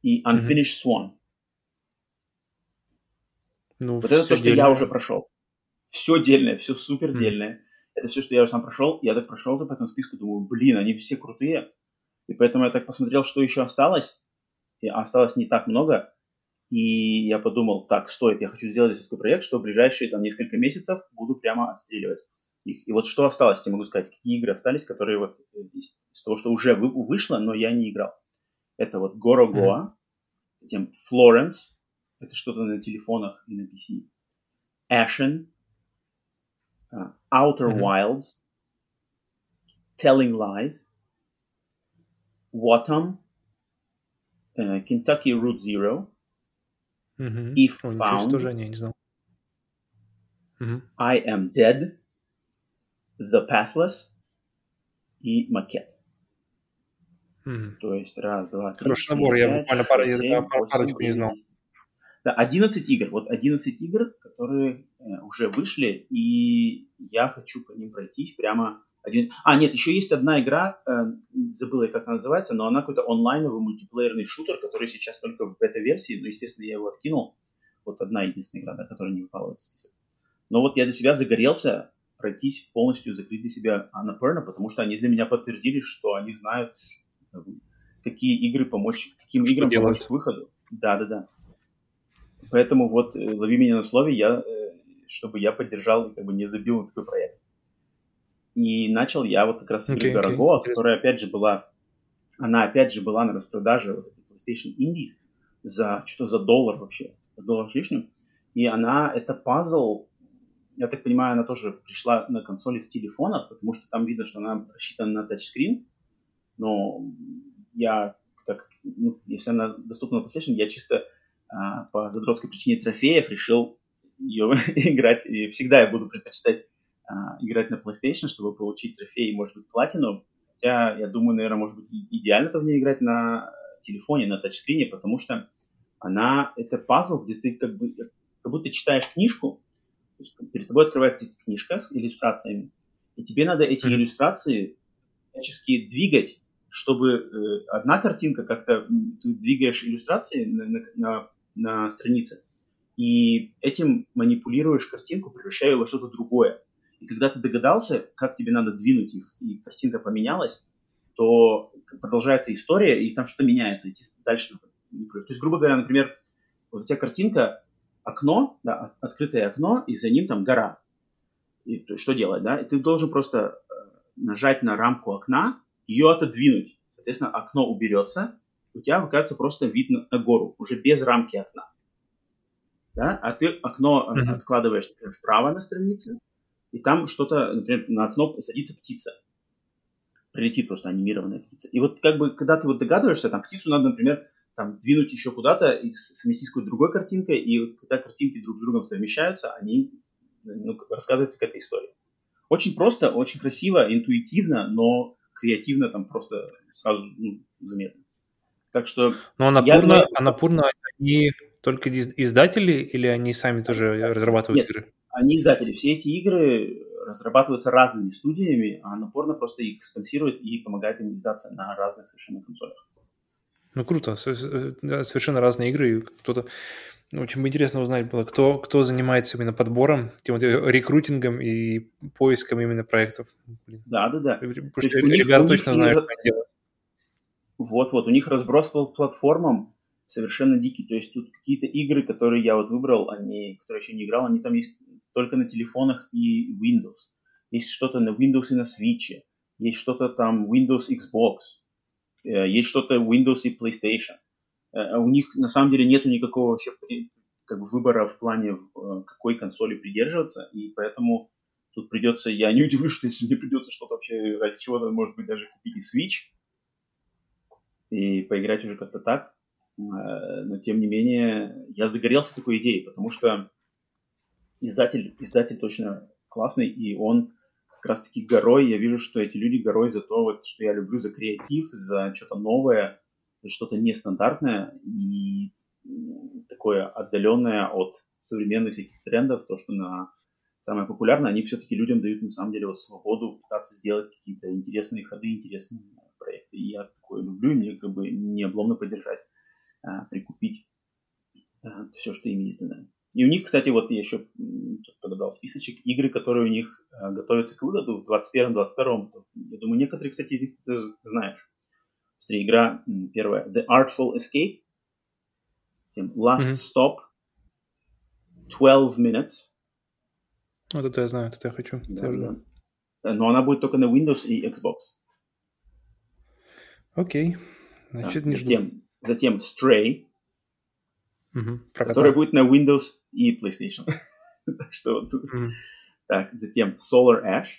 И Unfinished mm-hmm. Swan. Ну, вот это то, что дельное. я уже прошел. Все дельное, все супер дельное. Mm. Это все, что я уже сам прошел. Я так прошел по этому списку, думаю, блин, они все крутые. И поэтому я так посмотрел, что еще осталось. И осталось не так много. И я подумал, так, стоит, я хочу сделать такой проект, что в ближайшие там несколько месяцев буду прямо отстреливать их. И вот что осталось, я могу сказать, какие игры остались, которые вот э, из, из того, что уже вы, вышло, но я не играл. Это вот Goa, mm. затем Florence, это что-то на телефонах и на PC. Ashen, uh, Outer mm-hmm. Wilds, Telling Lies, Watam, uh, Kentucky Route Zero, mm-hmm. If О, Found, тоже не, не знал. Mm-hmm. I Am Dead, The Pathless и Макет. Mm-hmm. То есть раз, два, три, Хороший набор, я буквально пару, я парочку не знал. Да, 11 игр. Вот 11 игр, которые э, уже вышли, и я хочу по ним пройтись прямо один... А, нет, еще есть одна игра, э, забыла я, как она называется, но она какой-то онлайновый мультиплеерный шутер, который сейчас только в бета-версии, но, естественно, я его откинул. Вот одна единственная игра, да, которая не выпала в список. Но вот я для себя загорелся пройтись полностью, закрыть для себя Annapurna, потому что они для меня подтвердили, что они знают, какие игры помочь, каким что играм делать? помочь к выходу. Да, да, да. Поэтому вот э, лови меня на слове, я, э, чтобы я поддержал и как бы не забил на такой проект. И начал я вот как раз с игры okay, okay. которая опять же была, она опять же была на распродаже вот PlayStation Indies за что-то за доллар вообще, за доллар с лишним. И она, это пазл, я так понимаю, она тоже пришла на консоли с телефонов, потому что там видно, что она рассчитана на тачскрин. Но я, так, ну, если она доступна на PlayStation, я чисто а, по задротской причине трофеев решил ее играть. И всегда я буду предпочитать а, играть на PlayStation, чтобы получить трофей, может быть, платину. Хотя, я думаю, наверное, может быть, идеально-то в ней играть на телефоне, на тачскрине, потому что она, это пазл, где ты как бы, как будто читаешь книжку, перед тобой открывается книжка с иллюстрациями, и тебе надо эти mm-hmm. иллюстрации всячески двигать, чтобы э, одна картинка как-то ты двигаешь иллюстрации на, на, на на странице. И этим манипулируешь картинку, превращая ее во что-то другое. И когда ты догадался, как тебе надо двинуть их, и картинка поменялась, то продолжается история, и там что-то меняется, и дальше. То есть, грубо говоря, например, вот у тебя картинка, окно, да, открытое окно, и за ним там гора. И что делать, да? И ты должен просто э, нажать на рамку окна, ее отодвинуть. Соответственно, окно уберется, у тебя оказывается просто вид на, на гору, уже без рамки окна. Да? А ты окно mm-hmm. откладываешь например, вправо на странице, и там что-то, например, на окно садится птица. Прилетит просто анимированная птица. И вот как бы, когда ты вот догадываешься, там птицу надо, например, там, двинуть еще куда-то и совместить с какой-то другой картинкой, и вот, когда картинки друг с другом совмещаются, они ну, рассказывается какая-то история. Очень просто, очень красиво, интуитивно, но креативно там просто сразу ну, заметно. Так что... Но Анапурна, я... Анапурна, они только издатели или они сами тоже разрабатывают Нет, игры? они издатели. Все эти игры разрабатываются разными студиями, а Анапурна просто их спонсирует и помогает им издаться на разных совершенно консолях. Ну, круто. Совершенно разные игры. Кто-то... Ну, очень бы интересно узнать было, кто, кто занимается именно подбором, тем вот рекрутингом и поиском именно проектов. Да, да, да. Потому что ребята точно знают, что делать. Вот-вот, у них разброс по платформам совершенно дикий. То есть тут какие-то игры, которые я вот выбрал, они, которые еще не играл, они там есть только на телефонах и Windows. Есть что-то на Windows и на Switch. Есть что-то там Windows Xbox. Э, есть что-то Windows и PlayStation. Э, у них на самом деле нету никакого вообще как бы, выбора в плане э, какой консоли придерживаться. И поэтому тут придется, я не удивлюсь, что если мне придется что-то вообще ради чего-то, может быть, даже купить и Switch, и поиграть уже как-то так. Э, но тем не менее, я загорелся такой идеей, потому что издатель, издатель точно классный, и он как раз-таки горой, я вижу, что эти люди горой за то, вот, что я люблю, за креатив, за что-то новое, за что-то нестандартное и такое отдаленное от современных всяких трендов, то, что на самое популярное, они все-таки людям дают на самом деле вот свободу пытаться сделать какие-то интересные ходы, интересные я такое люблю, и мне как бы не обломно поддержать, а, прикупить а, все, что им издано. И у них, кстати, вот я еще подобрал списочек игры, которые у них э, готовятся к выходу в 21-22. Я думаю, некоторые, кстати, из них ты знаешь. Смотри, игра первая. The Artful Escape. Last mm-hmm. Stop. 12 Minutes. Вот это я знаю, это я хочу. Да, да. Но она будет только на Windows и Xbox. Окей. Значит, да. не затем, затем Stray. Угу, который будет на Windows и PlayStation. так что вот. Угу. Так, затем Solar Ash.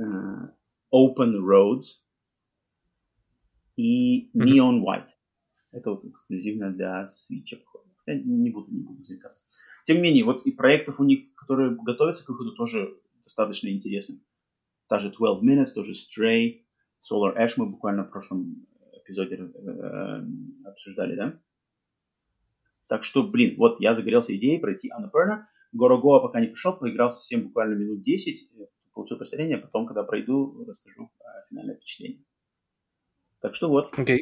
Uh, Open Roads и Neon White. Это вот эксклюзивно для Switch. Я не буду, не буду заикаться. Тем не менее, вот и проектов у них, которые готовятся к выходу, тоже достаточно интересных. Та же 12 Minutes, тоже Stray, Solar Ash мы буквально в прошлом эпизоде э, обсуждали, да? Так что, блин, вот я загорелся идеей пройти Annapurna. Горогоа пока не пришел, поиграл совсем буквально минут 10, получил представление, потом, когда пройду, расскажу о финальное впечатление. Так что вот. Okay.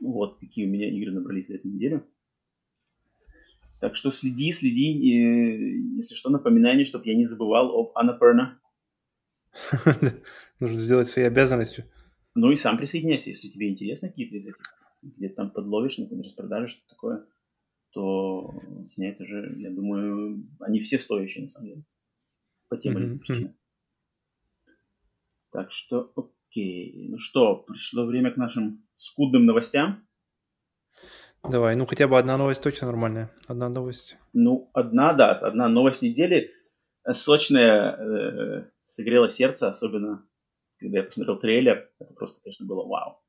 Вот какие у меня игры набрались за эту неделю. Так что следи, следи, и, если что, напоминание, чтобы я не забывал об Annapurna. Нужно сделать своей обязанностью. Ну и сам присоединяйся, если тебе интересно какие-то из этих. Где-то там подловишь, например, распродажи, что такое, то снять уже, я думаю, они все стоящие, на самом деле. По тем или иным причинам. Так что, окей. Ну что, пришло время к нашим скудным новостям. Давай, ну хотя бы одна новость точно нормальная. Одна новость. Ну, одна, да, одна новость недели. Сочная, э, согрела сердце, особенно когда я посмотрел трейлер. Это просто, конечно, было вау.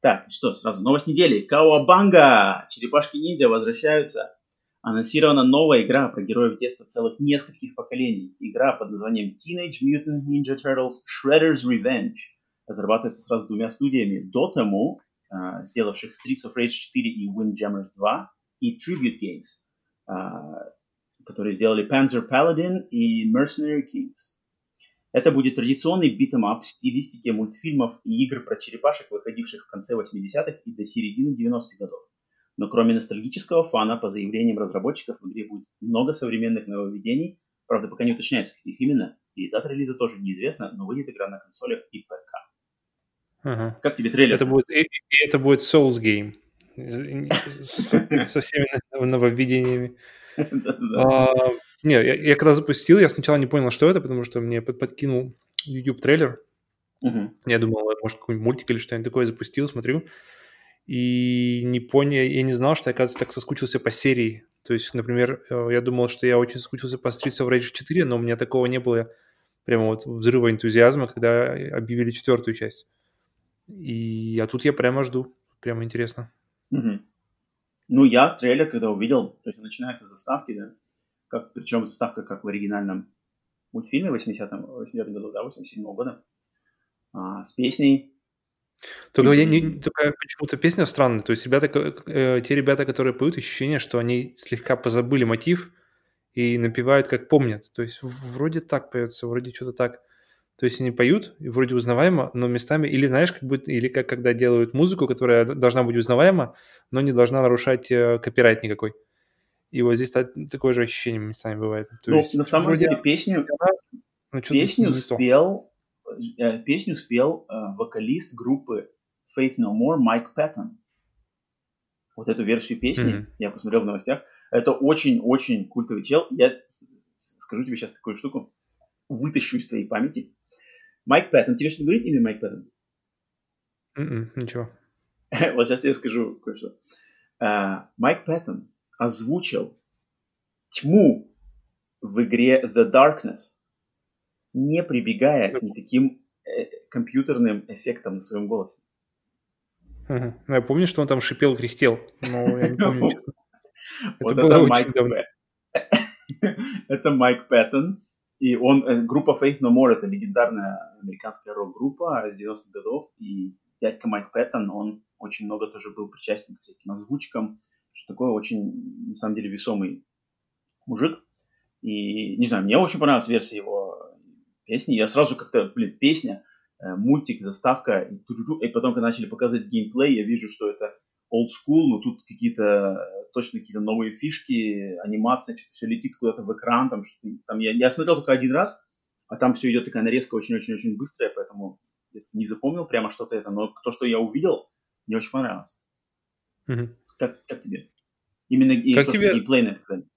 Так, что, сразу новость недели. Кауабанга! Черепашки-ниндзя возвращаются. Анонсирована новая игра про героев детства целых нескольких поколений. Игра под названием Teenage Mutant Ninja Turtles Shredder's Revenge. Разрабатывается сразу двумя студиями. Dotemu uh, сделавших Streets of Rage 4 и Windjammers 2, и Tribute Games, uh, которые сделали Panzer Paladin и Mercenary Kings. Это будет традиционный beat 'em up в стилистике мультфильмов и игр про черепашек, выходивших в конце 80-х и до середины 90-х годов. Но кроме ностальгического фана, по заявлениям разработчиков, в игре будет много современных нововведений, правда пока не уточняется, каких именно, и дата релиза тоже неизвестна, но выйдет игра на консолях и ПК. Ага. Как тебе трейлер? Это будет, и, и это будет Souls Game. Со всеми нововведениями. А, не, я, когда запустил, я сначала не понял, что это, потому что мне подкинул YouTube трейлер. Я думал, может, какой-нибудь мультик или что-нибудь такое запустил, смотрю. И не понял, я не знал, что я, оказывается, так соскучился по серии. То есть, например, э, я думал, что я очень соскучился по Streets of Rage 4, но у меня такого не было прямо вот взрыва энтузиазма, когда объявили четвертую часть. И, а тут я прямо жду. Прямо интересно. Угу. Ну, я трейлер, когда увидел, то есть начинается заставки, да, как, причем заставка как в оригинальном мультфильме 80-м, 80 году, да, 87 -го года, а, с песней. Только, и... я не, только почему-то песня странная. То есть ребята, э, те ребята, которые поют, ощущение, что они слегка позабыли мотив и напевают, как помнят. То есть вроде так поется, вроде что-то так. То есть они поют, и вроде узнаваемо, но местами, или знаешь, как будто, или как когда делают музыку, которая должна быть узнаваема, но не должна нарушать э, копирайт никакой. И вот здесь такое же ощущение местами бывает. То ну, есть, на самом вроде... деле песню, ну, песню спел, э, песню спел э, вокалист группы Faith No More Майк Пэттон. Вот эту версию песни mm-hmm. я посмотрел в новостях. Это очень-очень культовый чел. Я скажу тебе сейчас такую штуку, вытащу из твоей памяти. Майк Пэттон. Тебе что говорит имя Майк Пэттон? Mm-mm, ничего. вот сейчас я скажу кое-что. Uh, Майк Пэттон озвучил тьму в игре The Darkness, не прибегая к никаким э, компьютерным эффектам на своем голосе. Uh-huh. Я помню, что он там шипел, кряхтел, но я не помню. Это было очень давно. Это Майк Пэттон. И он, э, группа Faith No More, это легендарная американская рок-группа из 90-х годов, и дядька Майк Пэттон, он очень много тоже был причастен к всяким озвучкам, что такое очень, на самом деле, весомый мужик. И, не знаю, мне очень понравилась версия его песни. Я сразу как-то, блин, песня, э, мультик, заставка, и, и потом, когда начали показывать геймплей, я вижу, что это old school, но тут какие-то точно какие-то новые фишки, анимация, что-то все летит куда-то в экран, там, что там я, я смотрел только один раз, а там все идет такая нарезка очень-очень-очень быстрая, поэтому не запомнил прямо что-то это, но то, что я увидел, мне очень понравилось. Мгм. Как, как тебе? Именно и Как то, тебе- геймплейное показали.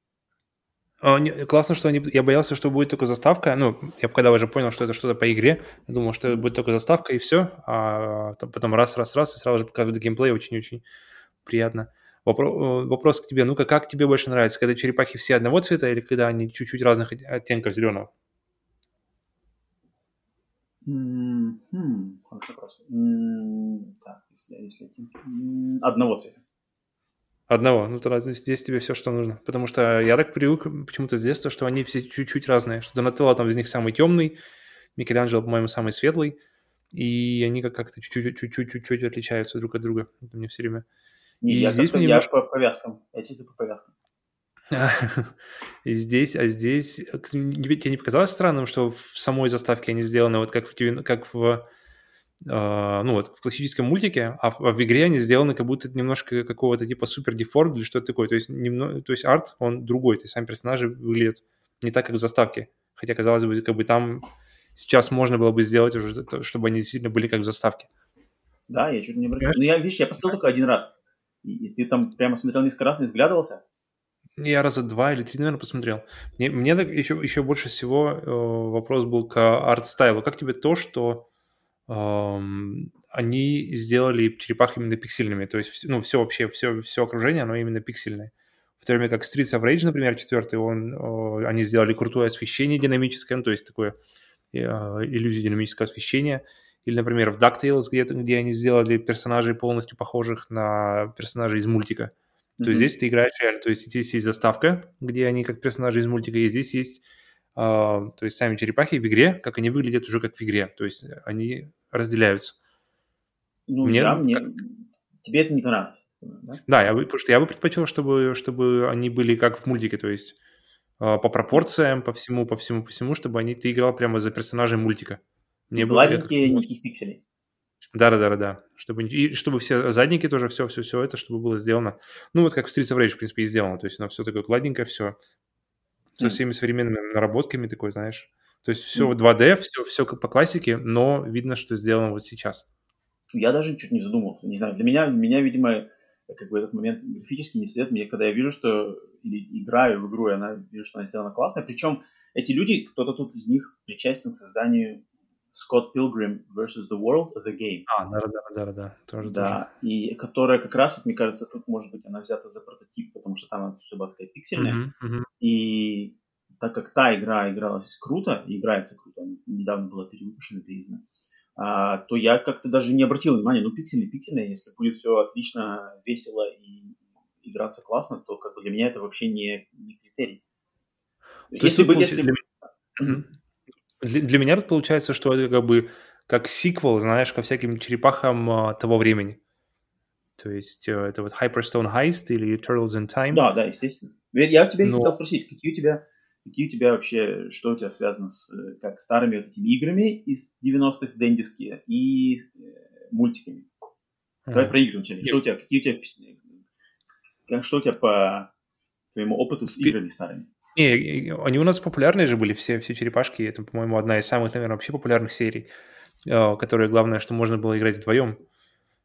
А, классно, что они... Я боялся, что будет только заставка. Ну, я когда уже понял, что это что-то по игре, думал, что будет только заставка и все. А там потом раз-раз-раз, и сразу же показывают геймплей. Очень-очень приятно. Вопро- э, Вопрос к тебе. Ну-ка, как тебе больше нравится? Когда черепахи все одного цвета или когда они чуть-чуть разных от- оттенков зеленого? М, хм, хороший вопрос. М, Так, если, если... м, Одного цвета. Одного. Ну, тогда здесь, здесь тебе все, что нужно. Потому что я так привык почему-то с детства, что они все чуть-чуть разные. Что Донателло там из них самый темный, Микеланджело, по-моему, самый светлый. И они как- как-то чуть-чуть, отличаются друг от друга. Это мне все время Не, И я, здесь мне я немножко- по повязкам. Я чисто по повязкам. И здесь, а здесь... э, Тебе не показалось странным, что в самой заставке они сделаны вот как в, как в ну вот в классическом мультике, а в, а в игре они сделаны как будто немножко какого-то типа супер деформ или что-то такое. То есть, немного, то есть арт, он другой, то есть сами персонажи выглядят не так, как в заставке. Хотя, казалось бы, как бы там сейчас можно было бы сделать уже, то, чтобы они действительно были как в заставке. Да, я чуть не обратил. Ну, я, видишь, я посмотрел только один раз. И, и ты там прямо смотрел несколько раз и вглядывался? Я раза два или три, наверное, посмотрел. Мне, мне еще, еще больше всего э, вопрос был к арт-стайлу. Как тебе то, что они сделали черепах именно пиксельными? То есть, ну, все вообще, все, все окружение, оно именно пиксельное. В то время как Streets of Rage, например, четвертый, он, они сделали крутое освещение динамическое, ну, то есть такое э, иллюзию динамического освещения. Или, например, в DuckTales, где, где они сделали персонажей полностью похожих на персонажей из мультика. То есть здесь ты играешь реально, то есть здесь есть заставка, где они как персонажи из мультика, и здесь есть, а, то есть сами черепахи в игре, как они выглядят уже как в игре, то есть они разделяются. Ну, Мне я, мне... как- Тебе это не понравилось, да? Да, я бы, потому что я бы предпочел, чтобы, чтобы они были как в мультике, то есть а, по пропорциям, по всему, по всему, по всему, чтобы они, ты играл прямо за персонажей мультика. Мне Гладенькие, никаких пикселей. Да, да, да, да, да. Чтобы, и чтобы все задники тоже, все, все, все это, чтобы было сделано. Ну, вот как в Streets of Rage, в принципе, и сделано. То есть оно все такое гладенькое, все со всеми современными наработками такой, знаешь. То есть все Мгм. 2D, все, все как по классике, но видно, что сделано вот сейчас. Я даже чуть не задумался. Не знаю, для меня, для меня, видимо, как бы этот момент графически не след. Мне, когда я вижу, что или играю в игру, и она вижу, что она сделана классно. Причем эти люди, кто-то тут из них причастен к созданию Scott Pilgrim vs. The World, The Game. А, да, да, да, да, да, тоже, тоже. Да, и которая как раз, мне кажется, тут, может быть, она взята за прототип, потому что там она все была такая пиксельная. Мгм, мгм. И так как та игра игралась круто, и играется круто, она недавно была перевыпущена, переиздана, а, то я как-то даже не обратил внимания, ну, пиксельный, пиксельный, если будет все отлично, весело и играться классно, то как бы для меня это вообще не, не критерий. То если бы, если для. Для, для меня тут получается, что это как бы как сиквел, знаешь, ко всяким черепахам а, того времени. То есть э, это вот Hyperstone Heist или Turtles in Time. Да, да, естественно. Я у тебя Но- хотел спросить, какие у тебя, какие у тебя вообще, что у тебя связано с э, как старыми вот этими играми из 90-х дендиские и э, мультиками? Давай Ага. про игры вначале. Что у тебя, какие у тебя, как, что у тебя по твоему опыту с играми старыми? Не, они у нас популярные же были, все, все черепашки. Это, по-моему, одна из самых, наверное, вообще популярных серий, э, которая, главное, что можно было играть вдвоем.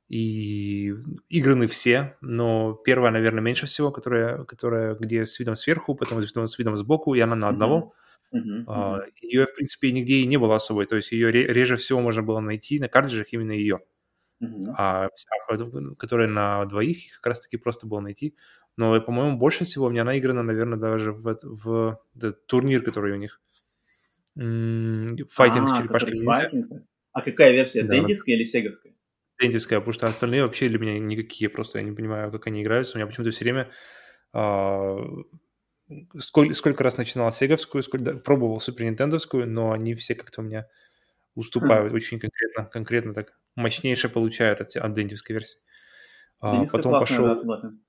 И играны все, но первая, наверное, меньше всего, которая, которая где с видом сверху, потом с видом, с видом сбоку, и она на одного. А, мгм, Ее, в принципе, нигде и не было особой. То есть ее ре- реже всего можно было найти на картриджах именно ее. Мгм. А вот, которая на двоих, их как раз-таки просто было найти. Но, по-моему, больше всего мне она играна, наверное, даже в, в этот турнир, который у них. Файтинг с А, ниндзя. файтинг. А какая версия, Да. дендиская или сеговская? Дендиская, потому что остальные вообще для меня никакие, просто я не понимаю, как они играются. У меня почему-то все время а, сколько, сколько раз начинал сеговскую, сколько, да, пробовал супер нинтендовскую, но они все как-то у меня уступают очень конкретно, конкретно так мощнейше получают от, от дендиской версии. А, потом классная, пошел, да, согласен.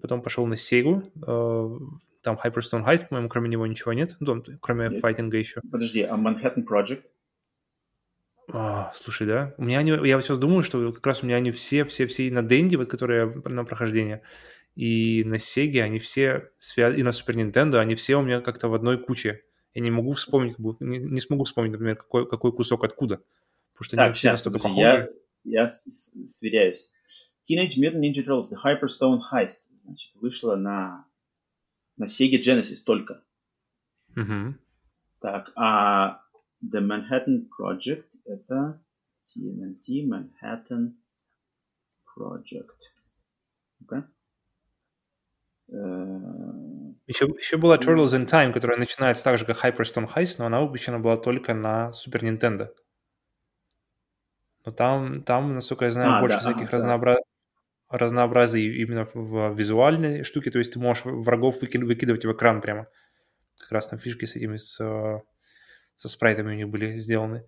потом пошел на Сегу, э, там Hyperstone Heist, по-моему, кроме него ничего нет, ну, там, кроме Нет. файтинга еще. Подожди, а Manhattan Project? А, слушай, да? У меня они, я сейчас думаю, что как раз у меня они все, все, все и на Денди, вот которые на прохождение, и на Sega они все связаны, и на Super Nintendo они все у меня как-то в одной куче. Я не могу вспомнить, не, не смогу вспомнить, например, какой, какой кусок откуда. Потому что Так, они все настолько похожи. я, я сверяюсь. Teenage Mutant Ninja Turtles The Hyperstone Heist значит, вышла на, на Sega Genesis только. Мгм. Так, а The Manhattan Project это TMNT Manhattan Project. Ну-ка. Э, Еще, еще была Turtles in Time, которая начинается так же, как Hyperstone Heist, но она выпущена была только на Super Nintendo. Но там, там, насколько я знаю, А, больше да, всяких да. разнообра- разнообразий именно в, визуальной штуке. То есть ты можешь врагов выки- выкидывать в экран прямо. Как раз там фишки с этими, с, со спрайтами у них были сделаны.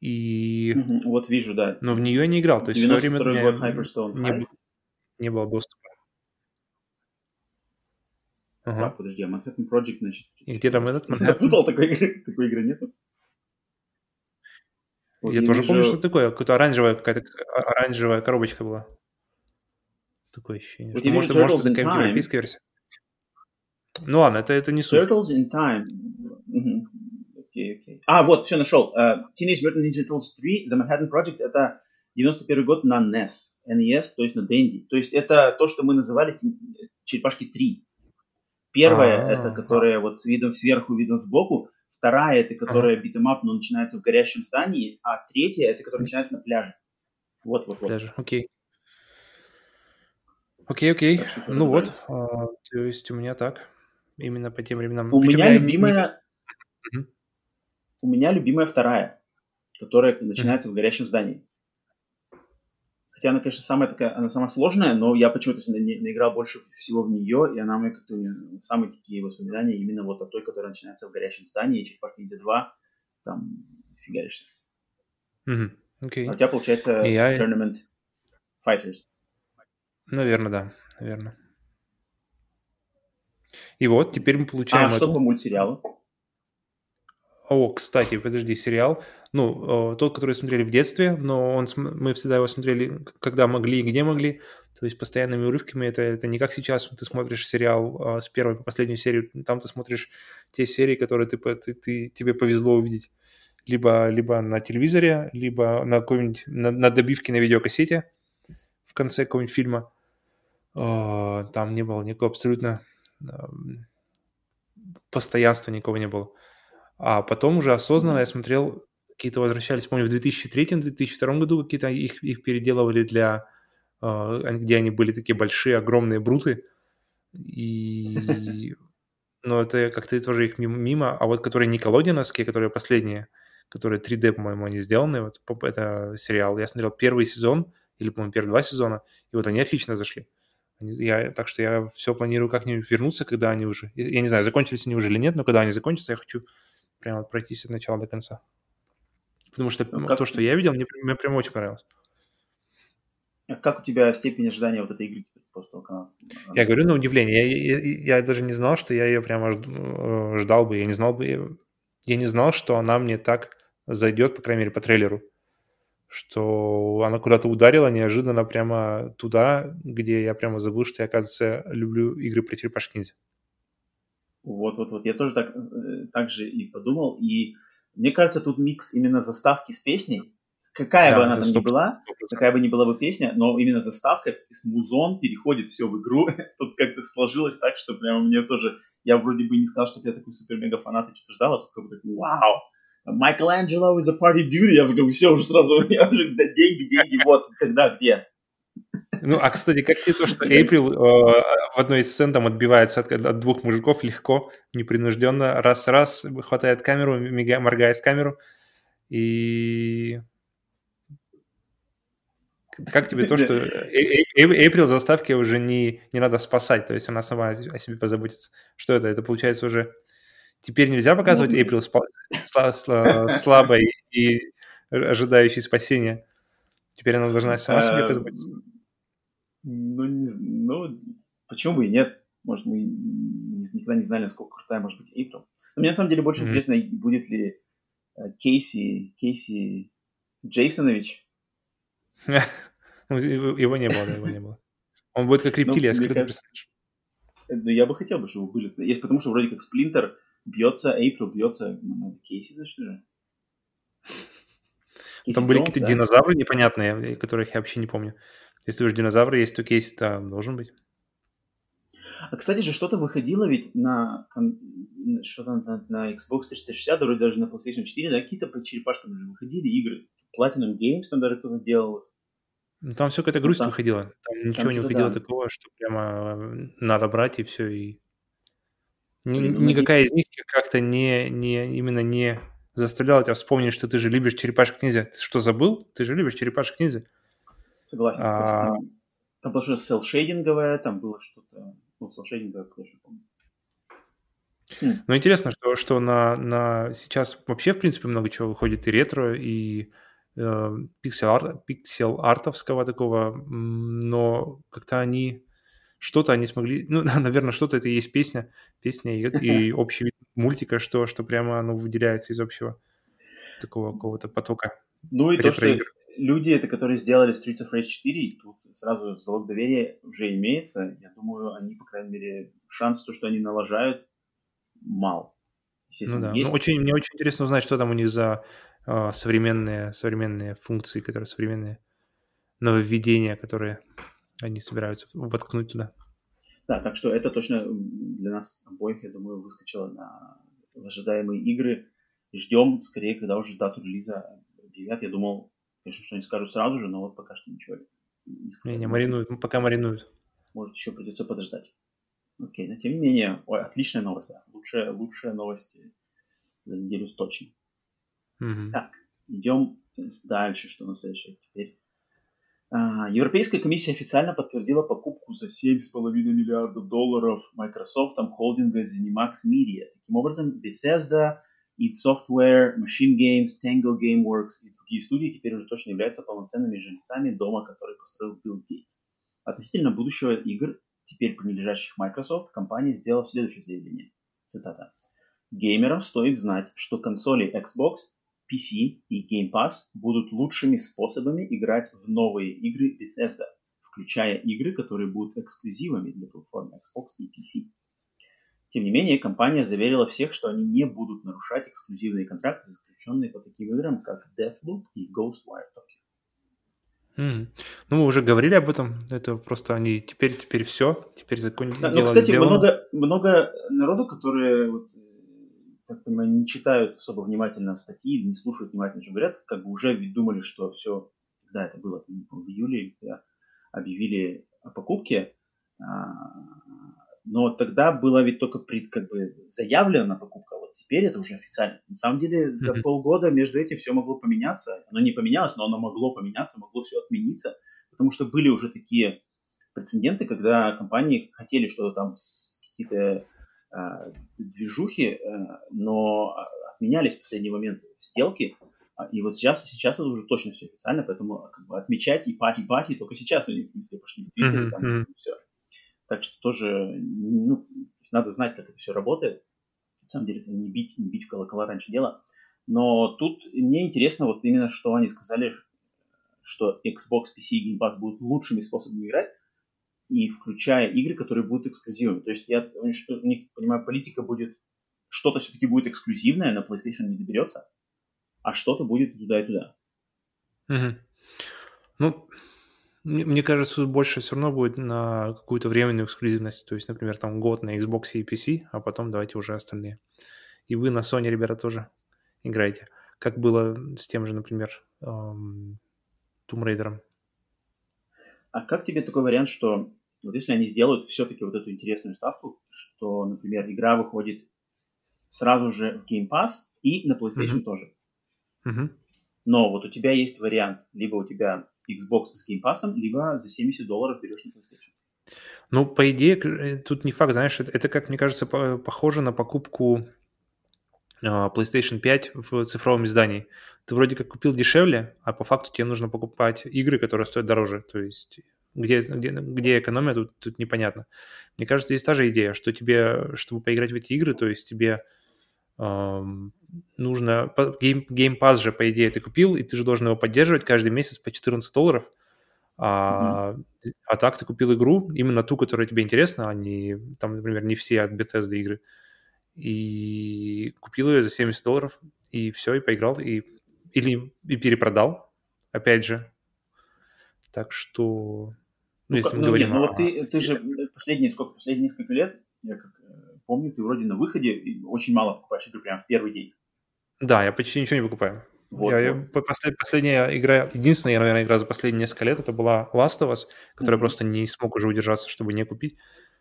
И... Вот вижу, да. Но в нее я не играл. То есть в свое время 92 меня год Hyperstone не, Heist. не было доступа. Ага. Так, подожди, а Manhattan Project, значит... И где там этот Я Манхэттен? путал, такой игры, такой игры нету. Вот Я тоже помню, вижу- что такое. Какая-то оранжевая, какая-то оранжевая коробочка была. Такое ощущение. Вот Что, я может, может, это какая-то европейская версия. Ну ладно, это, это не суть. Turtles in Time. Окей, окей. А, вот, все, нашел. Э, Teenage Mutant Ninja Turtles 3, The Manhattan Project, это 91 год на NES. NES, то есть на Dendy. То есть это то, что мы называли черепашки 3. Первая, А. это которая вот с видом сверху, видом сбоку. Вторая, это которая beat 'em up, но начинается в горящем здании. А третья, это которая начинается на пляже. Вот, вот, вот. Даже, окей. Окей, окей. Ну вот, а, то есть у меня так. Именно по тем временам. У Причем меня не- не- любимая... Мгм. У меня любимая вторая, которая начинается в горящем здании. Хотя она, конечно, самая такая, она самая сложная, но я почему-то не- наиграл больше всего в нее, и она у меня как-то самые такие воспоминания именно вот о той, которая начинается в горящем здании, Черепашки Ниндзя 2, там фигаришься. Мгм, Окей. А у тебя получается И я- Tournament Fighters. Наверное, да. Наверное. И вот, теперь мы получаем А что эту- по мультсериалу? О, кстати, подожди, сериал. Ну, э, тот, который смотрели в детстве, но он, мы всегда его смотрели, когда могли и где могли. То есть постоянными урывками. Это, это не как сейчас, ты смотришь сериал э, с первой по последнюю серию. Там ты смотришь те серии, которые ты, ты, ты- тебе повезло увидеть. Либо, либо на телевизоре, либо на какой-нибудь на, на добивке на видеокассете в конце какого-нибудь фильма. Э, Там не было никакого абсолютно постоянства никого не было. А потом уже осознанно я смотрел, какие-то возвращались, помню, в 2003-2002 году какие-то их, их переделывали для... э, где они были такие большие, огромные бруты. И... Но это как-то тоже их мимо. А вот которые Николодиновские, которые последние, которые 3D, по-моему, они сделаны, вот это сериал. Я смотрел первый сезон, или, по-моему, первые два сезона, и вот они отлично зашли. Я, так что я все планирую как-нибудь вернуться, когда они уже... Я не знаю, закончились они уже или нет, но когда они закончатся, я хочу прямо пройтись от начала до конца. Потому что Ну, как- то, что я видел, мне, мне прям очень понравилось. А Как у тебя степень ожидания вот этой игры как она- Я говорю на удивление. Я, я- я даже не знал, что я ее прямо э, ждал бы. Я не знал бы... Я, не знал, что она мне так зайдет, по крайней мере, по трейлеру. Что она куда-то ударила неожиданно прямо туда, где я прямо забыл, что я, оказывается, люблю игры про черепашки ниндзя. Вот, вот, вот. Я тоже так, э, так же и подумал. И мне кажется, тут микс именно заставки с песней. Какая Да, бы она там ни 100%. была, какая бы ни была бы песня, но именно заставка с музон переходит все в игру. тут как-то сложилось так, что прямо мне тоже... Я вроде бы не сказал, что я такой супер-мега фанат и что-то ждал, а тут как бы так, вау! Michelangelo is a party dude. Я бы все уже сразу, я уже, да, деньги, деньги, вот, когда, где. Ну, а, кстати, как тебе то, что Эйприл э, в одной из сцен там отбивается от, от двух мужиков легко, непринужденно, раз-раз, хватает камеру, мига- моргает в камеру, и... Как тебе то, что Э- Э- Эйприл в заставке уже не, не надо спасать, то есть она сама о себе позаботится. Что это? Это получается уже... Теперь нельзя показывать Ну, Эйприл слабой и ожидающей спасения. Теперь она должна сама себе Э, позаботиться. Ну, не ну, почему бы и нет? Может, мы никогда не знали, насколько крутая может быть Эйприл. Но мне на самом деле больше Мгм. интересно, будет ли э, Кейси, Кейси Джейсонович. Ну, его не было, да, его не было. Он будет как рептилия, Ну, мне скрытый персонаж. Ну, я бы хотел бы, чтобы были. Есть потому, что вроде как Сплинтер бьется, Эйприл бьется на Кейси, значит, же. Кейси Там были какие-то динозавры непонятные, которых я вообще не помню. Если уж динозавры есть, то кейс там должен быть. А, кстати же, что-то выходило ведь на, что-то на, на Xbox 360, вроде даже на PlayStation 4, да, какие-то по черепашкам уже выходили игры. Platinum Games там даже кто-то делал. Ну, Там все какая-то Ну, грусть там- выходила. Там ничего не выходило да. такого, что прямо э, надо брать и все. И... Ни- Блин, ну, никакая из них как-то не, не именно не заставляла тебя вспомнить, что ты же любишь черепашек ниндзя. Ты что, забыл? Ты же любишь черепашек ниндзя. Согласен. А. Там, было что-то селшейдинговое, там было что-то... Ну, селшейдинговое, конечно, помню. Но интересно, что, что на, на сейчас вообще, в принципе, много чего выходит и ретро, и э, пиксель-арт, пиксель-артовского такого, но как-то они что-то они смогли, ну, наверное, что-то это и есть песня, песня и, и общий вид мультика, что, что прямо оно выделяется из общего такого какого-то потока. Ну и то, что. Люди, это, которые сделали Streets of Rage 4, тут сразу залог доверия уже имеется. Я думаю, они, по крайней мере, шанс, то, что они налажают, мал. Ну да, есть. ну, очень, мне очень интересно узнать, что там у них за а, современные, современные функции, которые современные нововведения, которые они собираются воткнуть туда. Да, так что это точно для нас обоих, я думаю, выскочило на ожидаемые игры. Ждем скорее, когда уже дату релиза объявят. Я думал, конечно, что они скажут сразу же, но вот пока что ничего не сказали. Не, не, маринуют, ну, пока маринуют. Может, еще придется подождать. Окей, но тем не менее, ой, отличная новость. Да. Лучшая, лучшая новость за неделю точно. Мгм. Так, идем дальше, что на следующее теперь. А, Европейская комиссия официально подтвердила покупку за 7,5 миллиардов долларов Microsoft холдинга ZeniMax Media. Таким образом, Bethesda, id Software, Machine Games, Tango Gameworks и другие студии теперь уже точно являются полноценными жильцами дома, который построил Билл Гейтс. Относительно будущего игр, теперь принадлежащих Microsoft, компания сделала следующее заявление. Цитата. Геймерам стоит знать, что консоли Xbox, PC и Game Pass будут лучшими способами играть в новые игры Bethesda, включая игры, которые будут эксклюзивами для платформ Xbox и PC. Тем не менее, компания заверила всех, что они не будут нарушать эксклюзивные контракты, заключенные по таким играм, как Deathloop и Ghostwire Tokyo. Мгм. Ну, мы уже говорили об этом. Это просто они теперь, теперь все, теперь закон... Да, ну, кстати, сделано. много, много народу, которые, вот, э, так понимаю, не читают особо внимательно статьи, не слушают внимательно, что говорят, как бы уже думали, что все, да, это было в июле, когда объявили о покупке, а, но тогда была ведь только пред, как бы заявлена покупка, вот теперь это уже официально. На самом деле за Мгм. полгода между этим все могло поменяться. Оно не поменялось, но оно могло поменяться, могло все отмениться, потому что были уже такие прецеденты, когда компании хотели что-то там какие-то а, движухи, а, но отменялись в последний момент сделки. А, И вот сейчас, сейчас это уже точно все официально, поэтому как бы отмечать и пати-пати только сейчас они везде пошли в Твиттере, Мгм, там, все. Так что тоже ну, надо знать, как это все работает. На самом деле, не бить, не бить в колокола раньше дела. Но тут мне интересно вот именно, что они сказали, что Xbox, PC и Game Pass будут лучшими способами играть, и включая игры, которые будут эксклюзивными. То есть я что, них, понимаю, политика будет, что-то все-таки будет эксклюзивное, на PlayStation не доберется, а что-то будет туда, и туда. Мгм. Ну, мне, мне кажется, больше все равно будет на какую-то временную эксклюзивность. То есть, например, там год на Xbox и PC, а потом давайте уже остальные. И вы на Sony, ребята, тоже играете. Как было с тем же, например, эм, Tomb Raider. А как тебе такой вариант, что вот если они сделают все-таки вот эту интересную ставку, что, например, игра выходит сразу же в Game Pass и на PlayStation Мгм. тоже. Мгм. Но вот у тебя есть вариант, либо у тебя Xbox с Game Pass, либо за 70 долларов берешь на PlayStation. Ну, по идее, э, тут не факт, знаешь, это, это, как мне кажется, по- похоже на покупку а, PlayStation 5 в цифровом издании. Ты вроде как купил дешевле, а по факту тебе нужно покупать игры, которые стоят дороже. То есть где, где, где экономия, тут, тут непонятно. Мне кажется, есть та же идея, что тебе, чтобы поиграть в эти игры, то есть тебе нужно... Game, Game Pass же, по идее, ты купил, и ты же должен его поддерживать каждый месяц по 14 долларов. А, mm-hmm. а так ты купил игру, именно ту, которая тебе интересна, а не, там, например, не все от Bethesda игры. И купил ее за 70 долларов, и все, и поиграл, и, или и перепродал, опять же. Так что, ну, ну если мы ну, говорим... Нет, ну, вот ты, ты же последние, сколько, последние несколько лет, я как э, помню, ты вроде на выходе очень мало покупаешь игры прямо в первый день. Да, я почти ничего не покупаю. Вот, я, вот. Я, послед, последняя игра, единственная, наверное, игра за последние несколько лет, это была Last of Us, которая mm-hmm. просто не смог уже удержаться, чтобы не купить.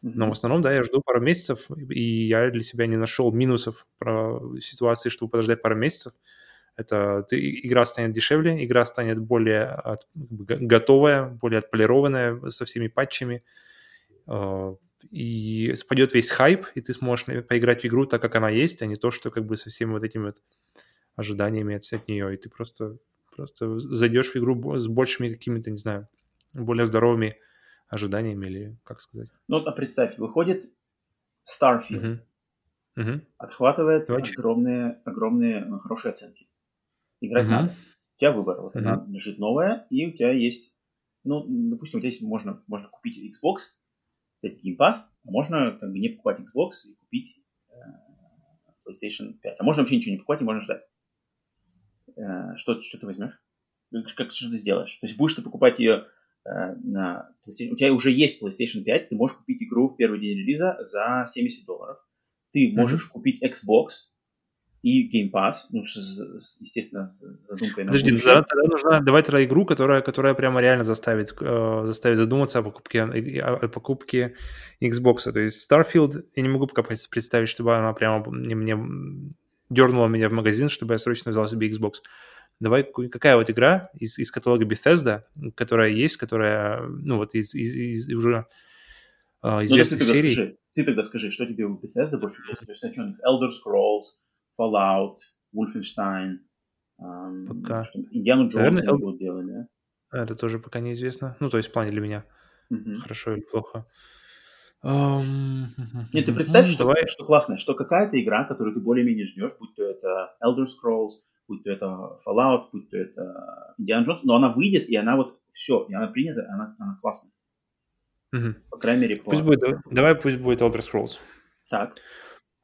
Mm-hmm. Но в основном, да, я жду пару месяцев, и я для себя не нашел минусов про ситуации, чтобы подождать пару месяцев. Это ты, игра станет дешевле, игра станет более от, готовая, более отполированная со всеми патчами, э, и спадет весь хайп, и ты сможешь поиграть в игру так, как она есть, а не то, что как бы со всеми вот этими вот ожиданиями от, от нее, и ты просто, просто зайдешь в игру с большими какими-то, не знаю, более здоровыми ожиданиями или как сказать. Ну, а представь, выходит Starfield, угу. Угу. отхватывает Очень. огромные, огромные ну, хорошие оценки. Играть угу. надо. У тебя выбор. Вот угу. она лежит новая, и у тебя есть, ну, допустим, у тебя есть, можно, можно купить Xbox, взять Game Pass, а можно как бы не покупать Xbox и купить э, PlayStation 5. А можно вообще ничего не покупать и можно ждать. Э, что, что ты возьмешь? Как, что ты сделаешь? То есть будешь ты покупать ее э, на PlayStation... У тебя уже есть PlayStation 5, ты можешь купить игру в первый день релиза за 70 долларов. Ты можешь mm-hmm. купить Xbox и Game Pass, ну, с, с, естественно, с задумкой на Подожди, тогда, тогда нужна, давай тогда игру, которая, которая прямо реально заставит, э, заставит задуматься о покупке, о покупке Xbox. То есть Starfield, я не могу пока представить, чтобы она прямо мне, мне дернула меня в магазин, чтобы я срочно взял себе Xbox. Давай, какая вот игра из, из каталога Bethesda, которая есть, которая, ну, вот из, из, из уже uh, известных ну, ты серий. Скажи, ты тогда скажи, что тебе у Bethesda больше интересно? То есть, на чем Elder Scrolls, Fallout, Wolfenstein, um, пока. Индиану Джонс Наверное, делать, да? Это тоже пока неизвестно. Ну, то есть в плане для меня. Uh-huh. Хорошо или плохо. Um, Нет, ты представь, что, давай. что классно, что какая-то игра, которую ты более-менее ждешь, будь то это Elder Scrolls, будь то это Fallout, будь то это Indiana Jones, но она выйдет, и она вот все, и она принята, она, она классная. Угу. По крайней мере, по... Пусть будет, давай пусть будет Elder Scrolls. Так.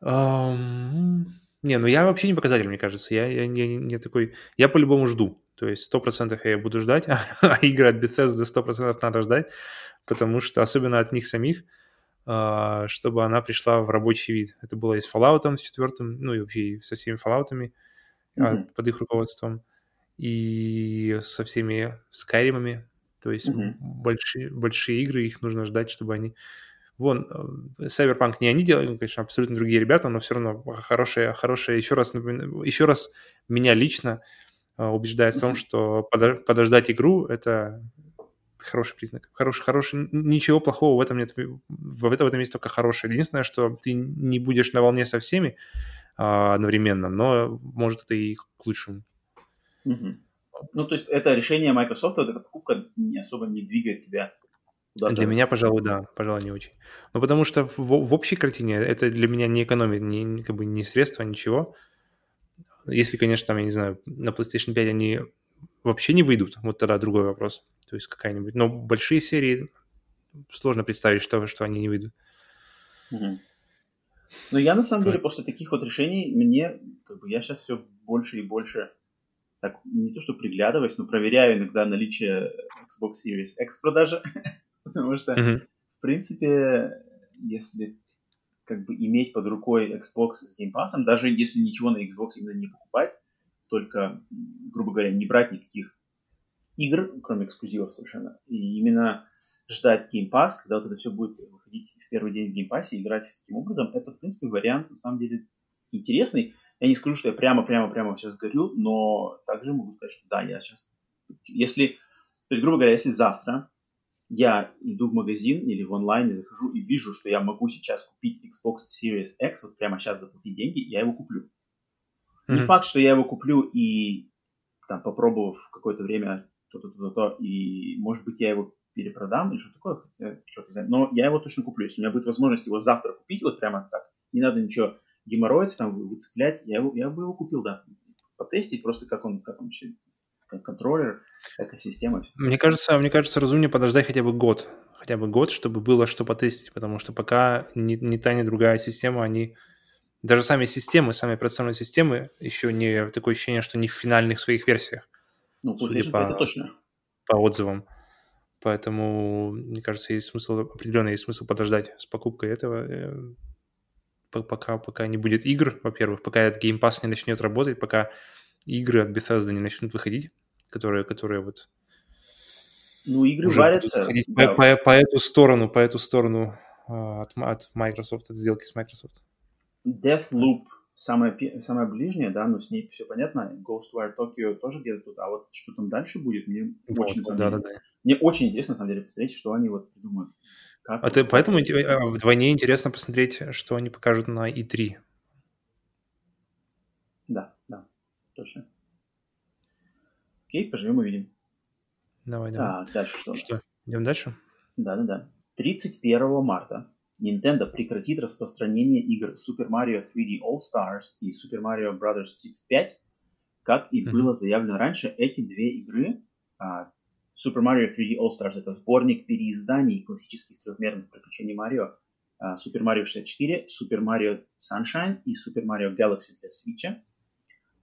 Um, не, ну я вообще не показатель, мне кажется. Я, я, я не такой... Я по-любому жду. То есть 100% я буду ждать, а игры от Bethesda 100% надо ждать, потому что, особенно от них самих, а, чтобы она пришла в рабочий вид. Это было и с Fallout с четвертым, ну и вообще со всеми Fallout mm-hmm. под их руководством, и со всеми Skyrim, то есть mm-hmm. большие, большие игры, их нужно ждать, чтобы они... Вон, э, Cyberpunk не они делают, конечно, абсолютно другие ребята, но все равно хорошие, хорошие. Еще раз, еще раз меня лично а, убеждает в том, что подождать игру это хороший признак. Хороший, хороший, ничего плохого в этом нет. В этом, в этом есть только хорошее. Единственное, что ты не будешь на волне со всеми а, одновременно, но может это и к лучшему. Угу. Ну, то есть это решение Microsoft, эта покупка не особо не двигает тебя куда-то. Для меня, пожалуй, да, пожалуй, не очень. Ну, потому что в, в общей картине это для меня не экономит ни, как бы, ни средства, ничего. Если, конечно, там, я не знаю, на PlayStation 5 они вообще не выйдут, вот тогда другой вопрос. То есть какая-нибудь... Но большие серии сложно представить, что, что они не выйдут. Угу. Ну, я на самом деле после таких вот решений, мне, как бы, я сейчас все больше и больше, так, не то что приглядываюсь, но проверяю иногда наличие Xbox Series X продажи, потому что, uh-huh. в принципе, если как бы иметь под рукой Xbox с Game Pass, даже если ничего на Xbox именно не покупать, только, грубо говоря, не брать никаких игр, кроме эксклюзивов совершенно. И именно ждать Game Pass, когда вот это все будет выходить в первый день в Game Pass и играть таким образом, это, в принципе, вариант, на самом деле, интересный. Я не скажу, что я прямо-прямо-прямо сейчас горю, но также могу сказать, что да, я сейчас... Если, то есть, грубо говоря, если завтра я иду в магазин или в онлайн и захожу и вижу, что я могу сейчас купить Xbox Series X, вот прямо сейчас заплатить деньги, я его куплю. Mm-hmm. Не факт, что я его куплю и там попробовав какое-то время то-то, то-то, то, и может быть я его перепродам или что такое, что-то знаю. Но я его точно куплю. Если у меня будет возможность его завтра купить, вот прямо так, не надо ничего геморроить, там, выцеплять, я, его, я бы его купил, да. Потестить просто, как он, как он вообще контроллер, экосистема. Мне кажется, мне кажется, разумнее подождать хотя бы год. Хотя бы год, чтобы было что потестить, потому что пока ни, ни та, ни другая система, они... Даже сами системы, сами операционные системы еще не... Такое ощущение, что не в финальных своих версиях. Ну, судя по, это точно. По отзывам. Поэтому, мне кажется, есть смысл, определенно есть смысл подождать с покупкой этого, э, пока, пока не будет игр, во-первых, пока этот Game Pass не начнет работать, пока игры от Bethesda не начнут выходить, которые, которые вот ну, игры варятся. Да. По, по, по эту сторону, по эту сторону uh, от, от Microsoft, от сделки с Microsoft. Deathloop самое, самое ближнее, да, но с ней все понятно. Ghostwire Tokyo тоже где-то тут. А вот что там дальше будет, мне вот, очень, да, да, да. мне очень интересно, на самом деле, посмотреть, что они вот придумают. Как а ты, поэтому а, вдвойне интересно посмотреть, что они покажут на E3. Да, да, точно. Окей, поживем увидим. Давай, давай. Так, дальше что? Что, идем дальше? Да-да-да. 31 марта Nintendo прекратит распространение игр Super Mario 3D All Stars и Super Mario Bros. 35. Как и mm-hmm. было заявлено раньше, эти две игры, а, Super Mario 3D All Stars это сборник переизданий классических трехмерных приключений Марио, а, Super Mario 64, Super Mario Sunshine и Super Mario Galaxy для Switch.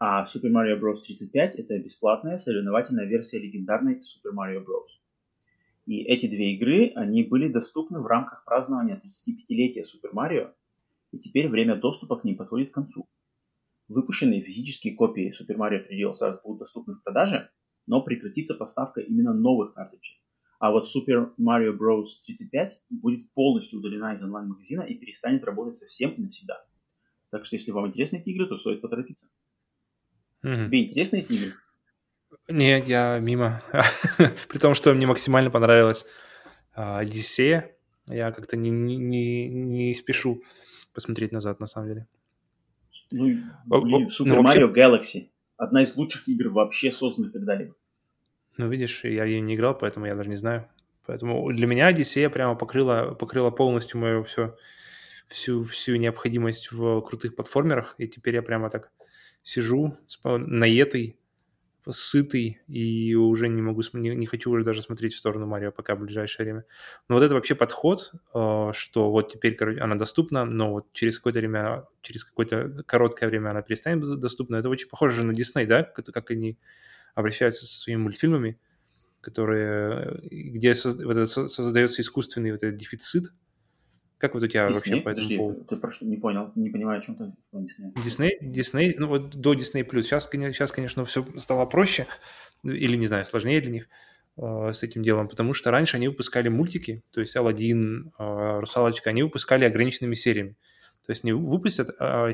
А Super Mario Bros. 35 это бесплатная соревновательная версия легендарной Super Mario Bros. И эти две игры, они были доступны в рамках празднования 35-летия Super Mario, и теперь время доступа к ним подходит к концу. Выпущенные физические копии Super Mario 3D All Stars будут доступны в продаже, но прекратится поставка именно новых картриджей. А вот Super Mario Bros. 35 будет полностью удалена из онлайн-магазина и перестанет работать совсем и навсегда. Так что если вам интересны эти игры, то стоит поторопиться. Mm-hmm. Тебе интересны эти игры? Нет, я мимо. При том, что мне максимально понравилась а, Одиссея, я как-то не, не, не, не спешу посмотреть назад, на самом деле. Ну, блин, Super ну, Mario. Galaxy. Одна из лучших игр вообще созданных когда-либо. Ну, видишь, я ее не играл, поэтому я даже не знаю. Поэтому для меня Одиссея прямо покрыла, покрыла полностью мою все, всю, всю необходимость в крутых платформерах. И теперь я прямо так сижу наетый, сытый, и уже не могу, не, не хочу уже даже смотреть в сторону Марио пока в ближайшее время. Но вот это вообще подход, э, что вот теперь короче, она доступна, но вот через какое-то время, через какое-то короткое время она перестанет быть доступна, это очень похоже на Дисней, да, как, как они обращаются со своими мультфильмами, которые, где создается искусственный вот этот дефицит, как вот у тебя Disney? вообще по этому Подожди, поводу? Ты просто не понял, не понимаю, о чем ты Дисней. Дисней, Дисней, ну вот до Disney+. Сейчас, сейчас, конечно, все стало проще, или, не знаю, сложнее для них э, с этим делом, потому что раньше они выпускали мультики, то есть Алладин, э, Русалочка, они выпускали ограниченными сериями. То есть не выпустят, э,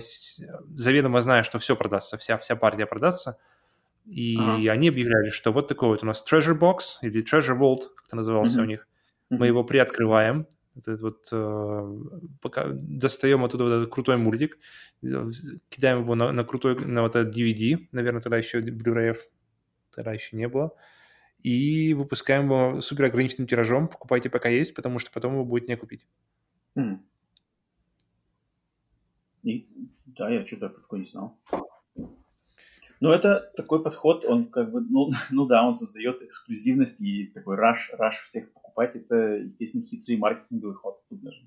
заведомо зная, что все продастся, вся, вся партия продастся, и ага. они объявляли, что вот такой вот у нас Treasure Box или Treasure Vault, как это назывался mm-hmm. у них, мы его приоткрываем, этот вот, э, пока достаем оттуда вот этот крутой мультик, кидаем его на, на крутой, на вот этот DVD, наверное, тогда еще Blu-ray тогда еще не было, и выпускаем его супер ограниченным тиражом, покупайте пока есть, потому что потом его будет не купить. Mm. И, да, я что-то такое не знал. Но это такой подход, он как бы, ну, ну да, он создает эксклюзивность и такой раш, раш всех покупать. Это, естественно, хитрый маркетинговый ход. Тут даже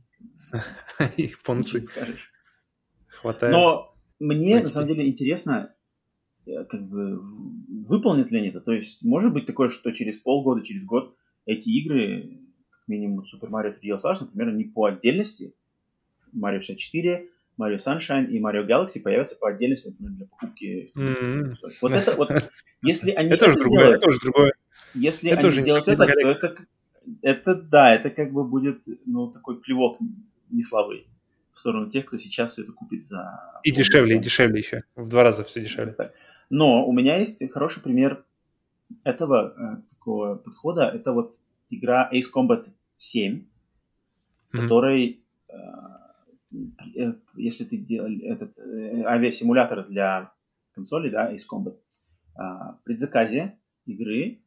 Японцы. скажешь. Хватает. Но мне, на самом деле, интересно, э, как бы, выполнят ли они это. То есть, может быть такое, что через полгода, через год эти игры, как минимум Super Mario 3D All Stars, например, они по отдельности, Mario 64, Mario Sunshine и Mario Galaxy появятся по отдельности, например, для покупки. Mm-hmm. Вот это вот, если они это, это другое, сделают, это уже другое. Если это они сделают это, то это, это да, это как бы будет, ну, такой плевок не слабый в сторону тех, кто сейчас все это купит за... И дешевле, и дешевле еще. В два раза все дешевле. Но у меня есть хороший пример этого э, такого подхода. Это вот игра Ace Combat 7, mm-hmm. которой э, Э, если ты делал этот авиасимулятор для консоли, да, Ace Combat, а, предзаказе игры,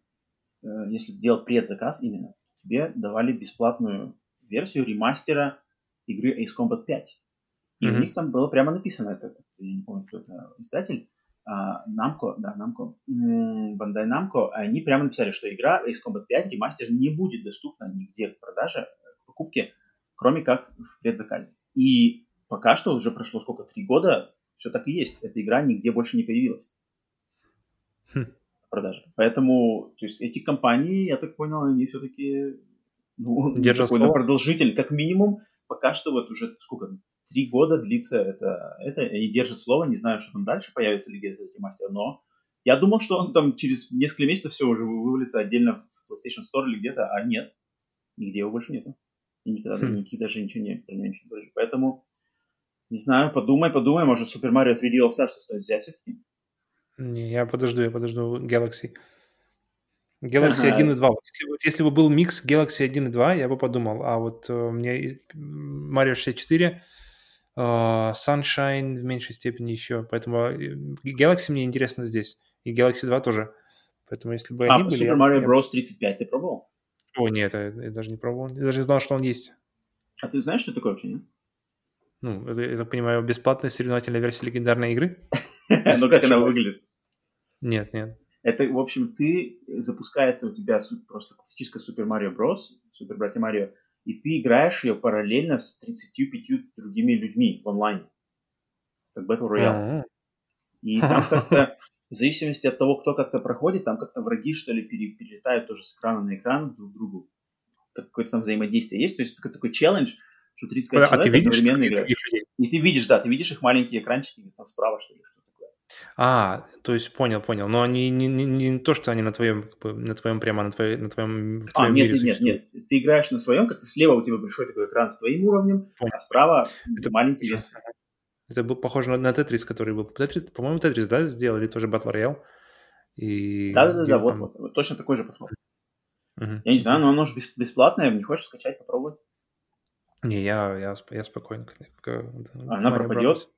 если ты делал предзаказ именно, тебе давали бесплатную версию ремастера игры Ace Combat 5. И mm-hmm. у них там было прямо написано, это, я не помню, кто это издатель, а, Namco, да, Namco, Bandai Namco, они прямо написали, что игра Ace Combat 5 ремастер не будет доступна нигде в продаже, в покупке, кроме как в предзаказе. И пока что уже прошло сколько, три года, все так и есть. Эта игра нигде больше не появилась хм. В продаже. Поэтому, то есть эти компании, я так понял, они все-таки ну, Держат продолжитель, как минимум, пока что вот уже сколько, три года длится это, это, они держат слово, не знаю, что там дальше появится ли где-то эти мастер, но я думал, что он там через несколько месяцев все уже вывалится отдельно в PlayStation Store или где-то, а нет, нигде его больше нету. И никогда хм. никаких даже ничего не, не. Поэтому, не знаю, подумай, подумай, может Super Mario 3D All Stars стоит взять все-таки. Не, я подожду, я подожду Galaxy. Galaxy ага. 1 и 2. Вот если, вот, если бы был микс Galaxy 1 и 2, я бы подумал. А вот uh, мне Mario 64, uh, Sunshine в меньшей степени еще. Поэтому э, Galaxy мне интересно здесь. И Galaxy 2 тоже. Поэтому если бы а, они были... Super Mario Bros. 35 ты пробовал? О, нет, я, я даже не пробовал. Я даже не знал, что он есть. А ты знаешь, что такое вообще, нет? Ну, это, я так понимаю, бесплатная соревновательная версия легендарной игры? Ну, как она выглядит? Нет, нет. Это, в общем, ты, запускается у тебя просто классическая Super Mario Bros., Super Братья Марио, и ты играешь ее параллельно с 35 другими людьми в онлайне. Как Battle Royale. И там как-то, в зависимости от того, кто как-то проходит, там как-то враги, что ли, перелетают тоже с экрана на экран друг к другу. Какое-то там взаимодействие есть. То есть это такой челлендж, что 35 а человек ты видишь одновременно играют. И ты видишь, да, ты видишь их маленькие экранчики там справа, что ли, что а, то есть понял, понял. Но они не, не, не то, что они на твоем, на твоем прямо на твоем, на твоем, в твоем а, нет, мире нет, нет, нет. Ты играешь на своем, как слева у тебя большой такой экран с твоим уровнем, понял. а справа это, маленький версия. Это был похоже на, на Тетрис, который был. Тетрис, по-моему, Тетрис, да, сделали тоже Battle Royale. И да, да, да, да вот, вот, вот, точно такой же подход. Угу. Я не знаю, но оно же бесплатное, не хочешь скачать, попробовать? Не, я, я, я спокойно. Она пропадет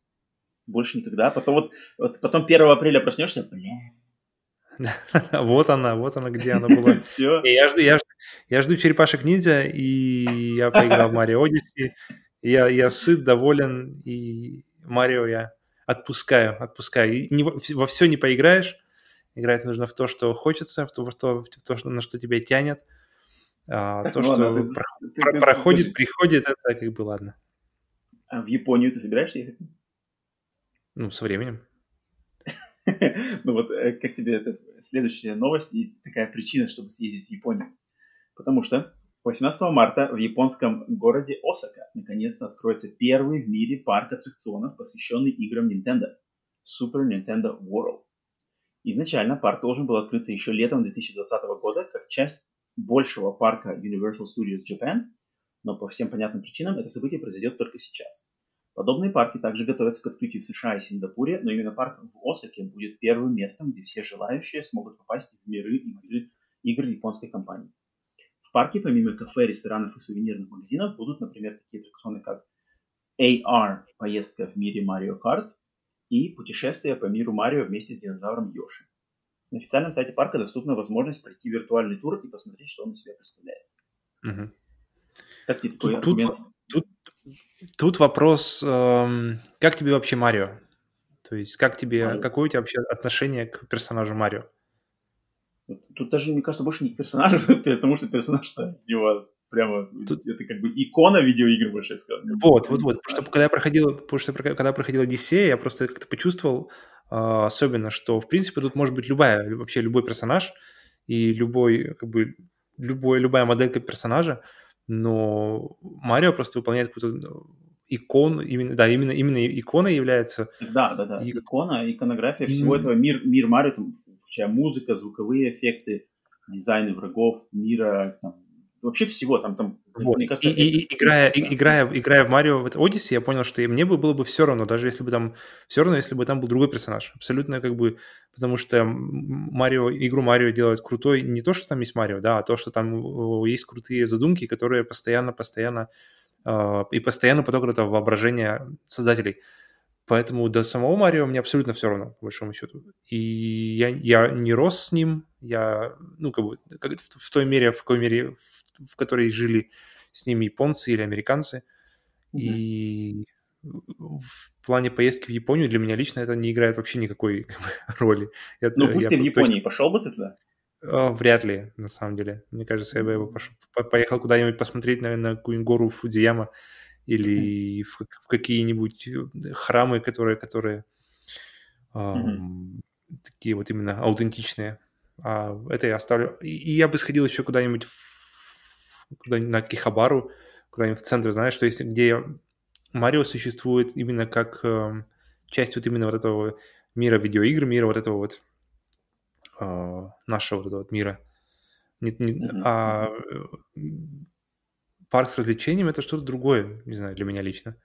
больше никогда. Потом вот, вот потом 1 апреля проснешься, бля. вот она, вот она, где она была. Все. Я жду, я, я жду черепашек ниндзя, и я поиграл в Марио Одиссе. Я, я сыт, доволен, и Марио я отпускаю, отпускаю. И не, во все не поиграешь. Играть нужно в то, что хочется, в то, в то, в то что, на что тебя тянет. А, так, то, ладно, что ты, про, ты, про, проходит, ты, приходит, это как бы ладно. А в Японию ты собираешься ехать? Ну, со временем. Ну вот э, как тебе это следующая новость и такая причина, чтобы съездить в Японию? Потому что 18 марта в японском городе Осака наконец-то откроется первый в мире парк аттракционов, посвященный играм Nintendo – Super Nintendo World. Изначально парк должен был открыться еще летом 2020 года как часть большего парка Universal Studios Japan, но по всем понятным причинам это событие произойдет только сейчас. Подобные парки также готовятся к открытию в США и Сингапуре, но именно парк в Осаке будет первым местом, где все желающие смогут попасть в миры игр, игр японской компании. В парке помимо кафе, ресторанов и сувенирных магазинов будут, например, такие аттракционы, как AR – поездка в мире Mario Kart и путешествие по миру Марио вместе с динозавром Йоши. На официальном сайте парка доступна возможность пройти виртуальный тур и посмотреть, что он из себя представляет. Угу. Как тебе такой тут, аргумент? Тут, Тут вопрос, эм, как тебе вообще Марио? То есть, как тебе, Марио. какое у тебя вообще отношение к персонажу Марио? Тут даже, мне кажется, больше не к персонажу, потому что персонаж-то него прямо, Тут... это как бы икона видеоигр больше, я сказал. Вот, вот, вот, потому что когда я проходил, потому что когда проходил Одиссея, я просто как-то почувствовал, э, особенно, что, в принципе, тут может быть любая, вообще любой персонаж и любой, как бы, любой, любая моделька персонажа, но Марио просто выполняет какую-то икон, именно, да, именно, именно икона является. Да, да, да, и... икона, иконография всего этого, мир, мир Марио, там, включая музыка, звуковые эффекты, дизайны врагов, мира, там, вообще всего там, там вот. Мне кажется, и, и, и, играя, и, играя, играя в Марио в Odyssey, я понял, что мне бы было бы все равно, даже если бы там все равно, если бы там был другой персонаж, абсолютно как бы, потому что Марио, игру Марио делает крутой не то, что там есть Марио, да, а то, что там есть крутые задумки, которые постоянно, постоянно э, и постоянно поток этого воображения создателей. Поэтому до самого Марио мне абсолютно все равно, по большому счету. И я, я не рос с ним, я, ну, как бы, как, в, в той мере, в какой мере, в, в которой жили с ними японцы или американцы. Mm-hmm. И в плане поездки в Японию для меня лично это не играет вообще никакой роли. Я, ну, будь я ты в Японии, точно... пошел бы ты туда? Вряд ли, на самом деле. Мне кажется, я бы пошел, поехал куда-нибудь посмотреть, наверное, на какую-нибудь гору Фудзияма или в, в какие-нибудь э, храмы, которые, которые эм, такие вот именно аутентичные. А это я оставлю. И, и я бы сходил еще куда-нибудь в, куда на Кихабару, куда-нибудь в центр, знаешь, то есть где Марио существует именно как э, часть вот именно вот этого мира видеоигр, мира вот этого вот э, нашего вот этого вот мира. Не, не, mm-hmm. А парк с развлечениями это что-то другое, не знаю, для меня лично.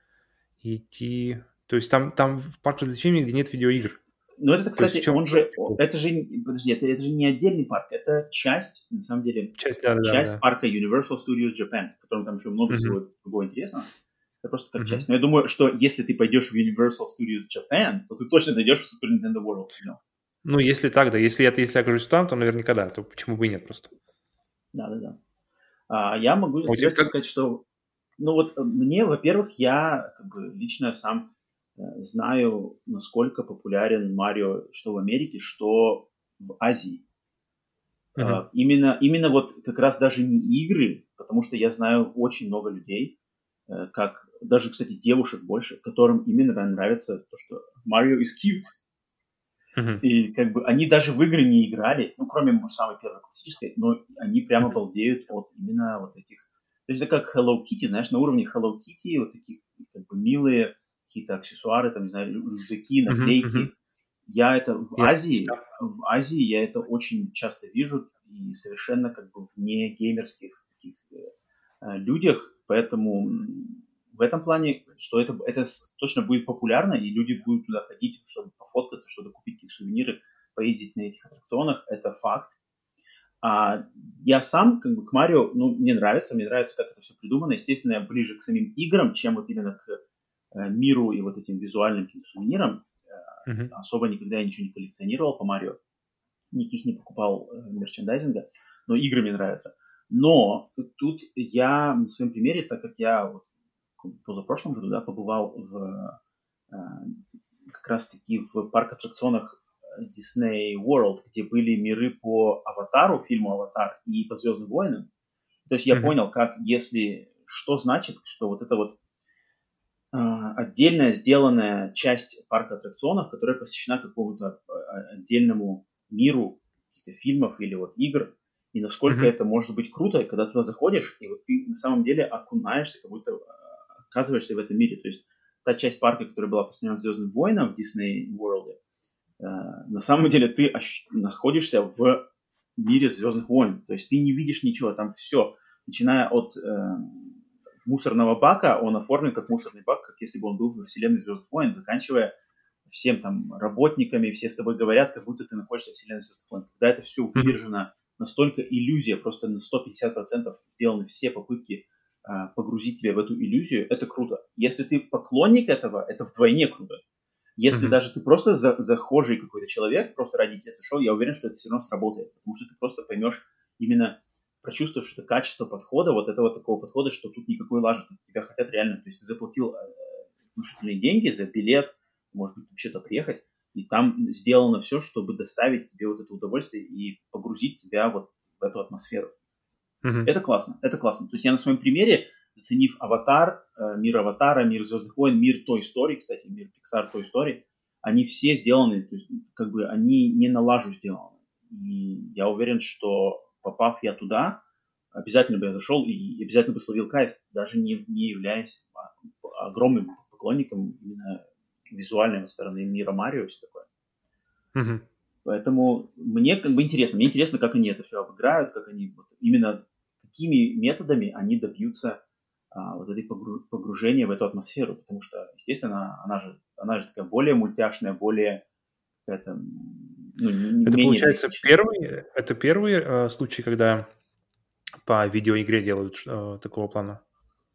Идти... То есть там, там в парк развлечений, где нет видеоигр. Ну, это, кстати, чем... он же, это же, подожди, это, это же не отдельный парк, это часть, на самом деле, часть, да, часть да, да. парка Universal Studios Japan, в котором там еще много mm-hmm. всего другого интересного. Это просто как mm-hmm. часть. Но я думаю, что если ты пойдешь в Universal Studios Japan, то ты точно зайдешь в Super Nintendo World. No? Ну, если так, да. Если я, если я окажусь там, то наверняка да. То почему бы и нет просто. Да-да-да. А, я могу а тебе сказать, что... Ну вот мне, во-первых, я как бы лично сам э, знаю, насколько популярен Марио что в Америке, что в Азии. Uh-huh. Именно, именно вот как раз даже не игры, потому что я знаю очень много людей, э, как даже, кстати, девушек больше, которым именно нравится то, что Марио is cute. Uh-huh. И как бы они даже в игры не играли, ну, кроме самой первой классической, но они прямо uh-huh. балдеют от именно вот этих... То есть это как Hello Kitty, знаешь, на уровне Hello Kitty, вот таких как бы милые какие-то аксессуары, там, не знаю, рюкзаки, наклейки. Uh-huh. Я это в yeah, Азии, yeah. в Азии я это очень часто вижу и совершенно как бы вне геймерских таких э, людях, поэтому в этом плане, что это, это точно будет популярно, и люди будут туда ходить, чтобы пофоткаться, чтобы купить какие-то сувениры, поездить на этих аттракционах, это факт. А я сам как бы к Марио, ну, мне нравится, мне нравится, как это все придумано. Естественно, я ближе к самим играм, чем вот именно к э, миру и вот этим визуальным сувенирам. Uh-huh. Особо никогда я ничего не коллекционировал по Марио, никаких не покупал э, мерчендайзинга, но игры мне нравятся. Но тут я на своем примере, так как я вот позапрошлом году, да, побывал в э, как раз-таки в парк-аттракционах Disney World, где были миры по Аватару, фильму Аватар и по Звездным войнам. То есть я mm-hmm. понял, как если что значит, что вот это вот э, отдельная сделанная часть парка аттракционов, которая посвящена какому-то э, отдельному миру каких-то фильмов или вот игр, и насколько mm-hmm. это может быть круто, когда туда заходишь, и вот ты на самом деле окунаешься, как будто оказываешься в этом мире. То есть та часть парка, которая была посвящена Звездным войнам в Disney World, э, на самом деле ты находишься в мире Звездных войн. То есть ты не видишь ничего, там все, начиная от э, мусорного бака, он оформлен как мусорный бак, как если бы он был во вселенной Звездных войн, заканчивая всем там работниками, все с тобой говорят, как будто ты находишься в вселенной Звездных войн. Когда это все выдержано, настолько иллюзия, просто на 150% сделаны все попытки а, погрузить тебя в эту иллюзию, это круто. Если ты поклонник этого, это вдвойне круто. Если mm-hmm. даже ты просто за, захожий какой-то человек, просто ради тебя зашел, я уверен, что это все равно сработает, потому что ты просто поймешь именно прочувствуешь это качество подхода, вот этого такого подхода, что тут никакой лажи, тебя хотят реально, то есть ты заплатил э, внушительные деньги за билет, может быть, вообще-то приехать, и там сделано все, чтобы доставить тебе вот это удовольствие и погрузить тебя вот в эту атмосферу. Uh-huh. Это классно, это классно. То есть я на своем примере, заценив Аватар, э, мир Аватара, мир Звездных войн, мир той истории, кстати, мир Pixar той истории, они все сделаны, то есть как бы они не на лажу сделаны. И я уверен, что попав я туда, обязательно бы я зашел и обязательно бы словил кайф, даже не, не являясь огромным поклонником именно визуальной стороны мира Марио и все такое. Uh-huh. Поэтому мне как бы интересно. Мне интересно, как они это все обыграют, как они вот именно какими методами они добьются а, вот этой погружения в эту атмосферу, потому что, естественно, она же, она же такая более мультяшная, более это, ну, это получается первый, это первый э, случай, когда по видеоигре делают э, такого плана.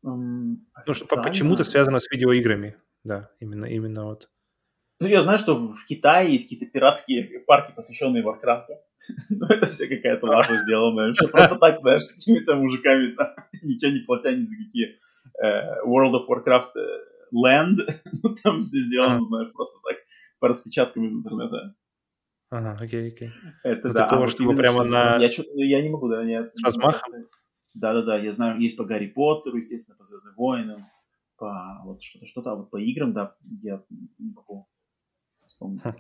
Um, ну, что почему-то связано с видеоиграми, да, именно, именно вот. Ну, я знаю, что в Китае есть какие-то пиратские парки, посвященные Варкрафту. Но это все какая-то лажа сделанная. Что просто так, знаешь, какими-то мужиками, ничего не платя ни за какие э, World of Warcraft э, Land, ну там все сделано, знаешь, просто так, по распечаткам из интернета. Ага, окей, окей. Это Ну, да. такого, а вот чтобы прямо что- на- Я, чё- я не могу, да, нет. С размахом? Да-да-да, я знаю, есть по Гарри Поттеру, естественно, по Звездным войнам, по вот что-то, что-то, а вот по играм, да, я не могу вспомнить. Хм.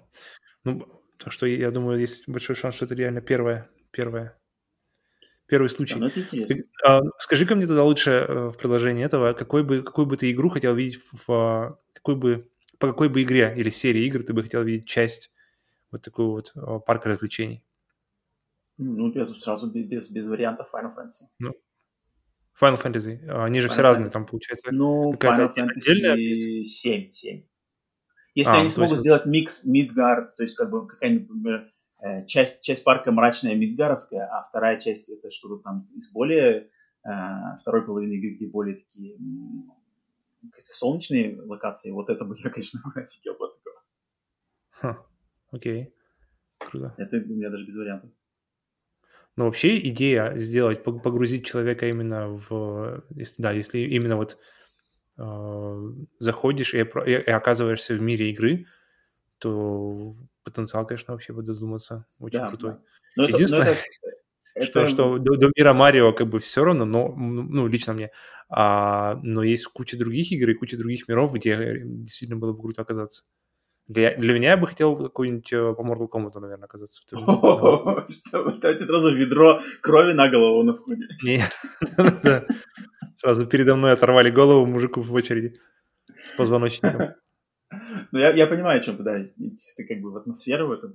Ну, так что я думаю, есть большой шанс, что это реально первое, первое, первый Да, случай. ну это интересно. Ты, а, Скажи-ка мне тогда лучше э, в продолжении этого, какой бы, какую бы ты игру хотел видеть в, а, какой бы, по какой бы игре или серии игр ты бы хотел видеть часть вот такого вот а, парка развлечений? Ну, я тут сразу без, без, вариантов Final Fantasy. Final Fantasy, а, они же все Final разные Fantasy. там, получается. Ну, Final Fantasy 7, 7. Если А, они то смогут есть- сделать микс Мидгар, то есть как бы какая-нибудь, например, э, часть, часть парка мрачная Мидгаровская, а вторая часть это что-то там из более э, второй половины игры, где более такие солнечные локации, вот это бы я, конечно, офигел бы от такого. Окей, круто. Это у меня даже без вариантов. Но вообще идея сделать, пог- погрузить человека именно в, если, да, если именно вот э, заходишь и, и- и оказываешься в мире игры, то потенциал, конечно, вообще будет задуматься очень Да, крутой. да. Но это- но Единственное, это- Что, это- что до, до мира Марио как бы все равно, но, ну, лично мне. А, но есть куча других игр и куча других миров, где действительно было бы круто оказаться. Для, для меня я бы хотел какой-нибудь э, по Mortal Kombat, наверное, оказаться. в О, что, сразу ведро крови на голову на входе. Не, да. Сразу передо мной оторвали голову мужику в очереди с позвоночником. Ну, я, я понимаю, о чем ты, да, как бы в атмосферу, это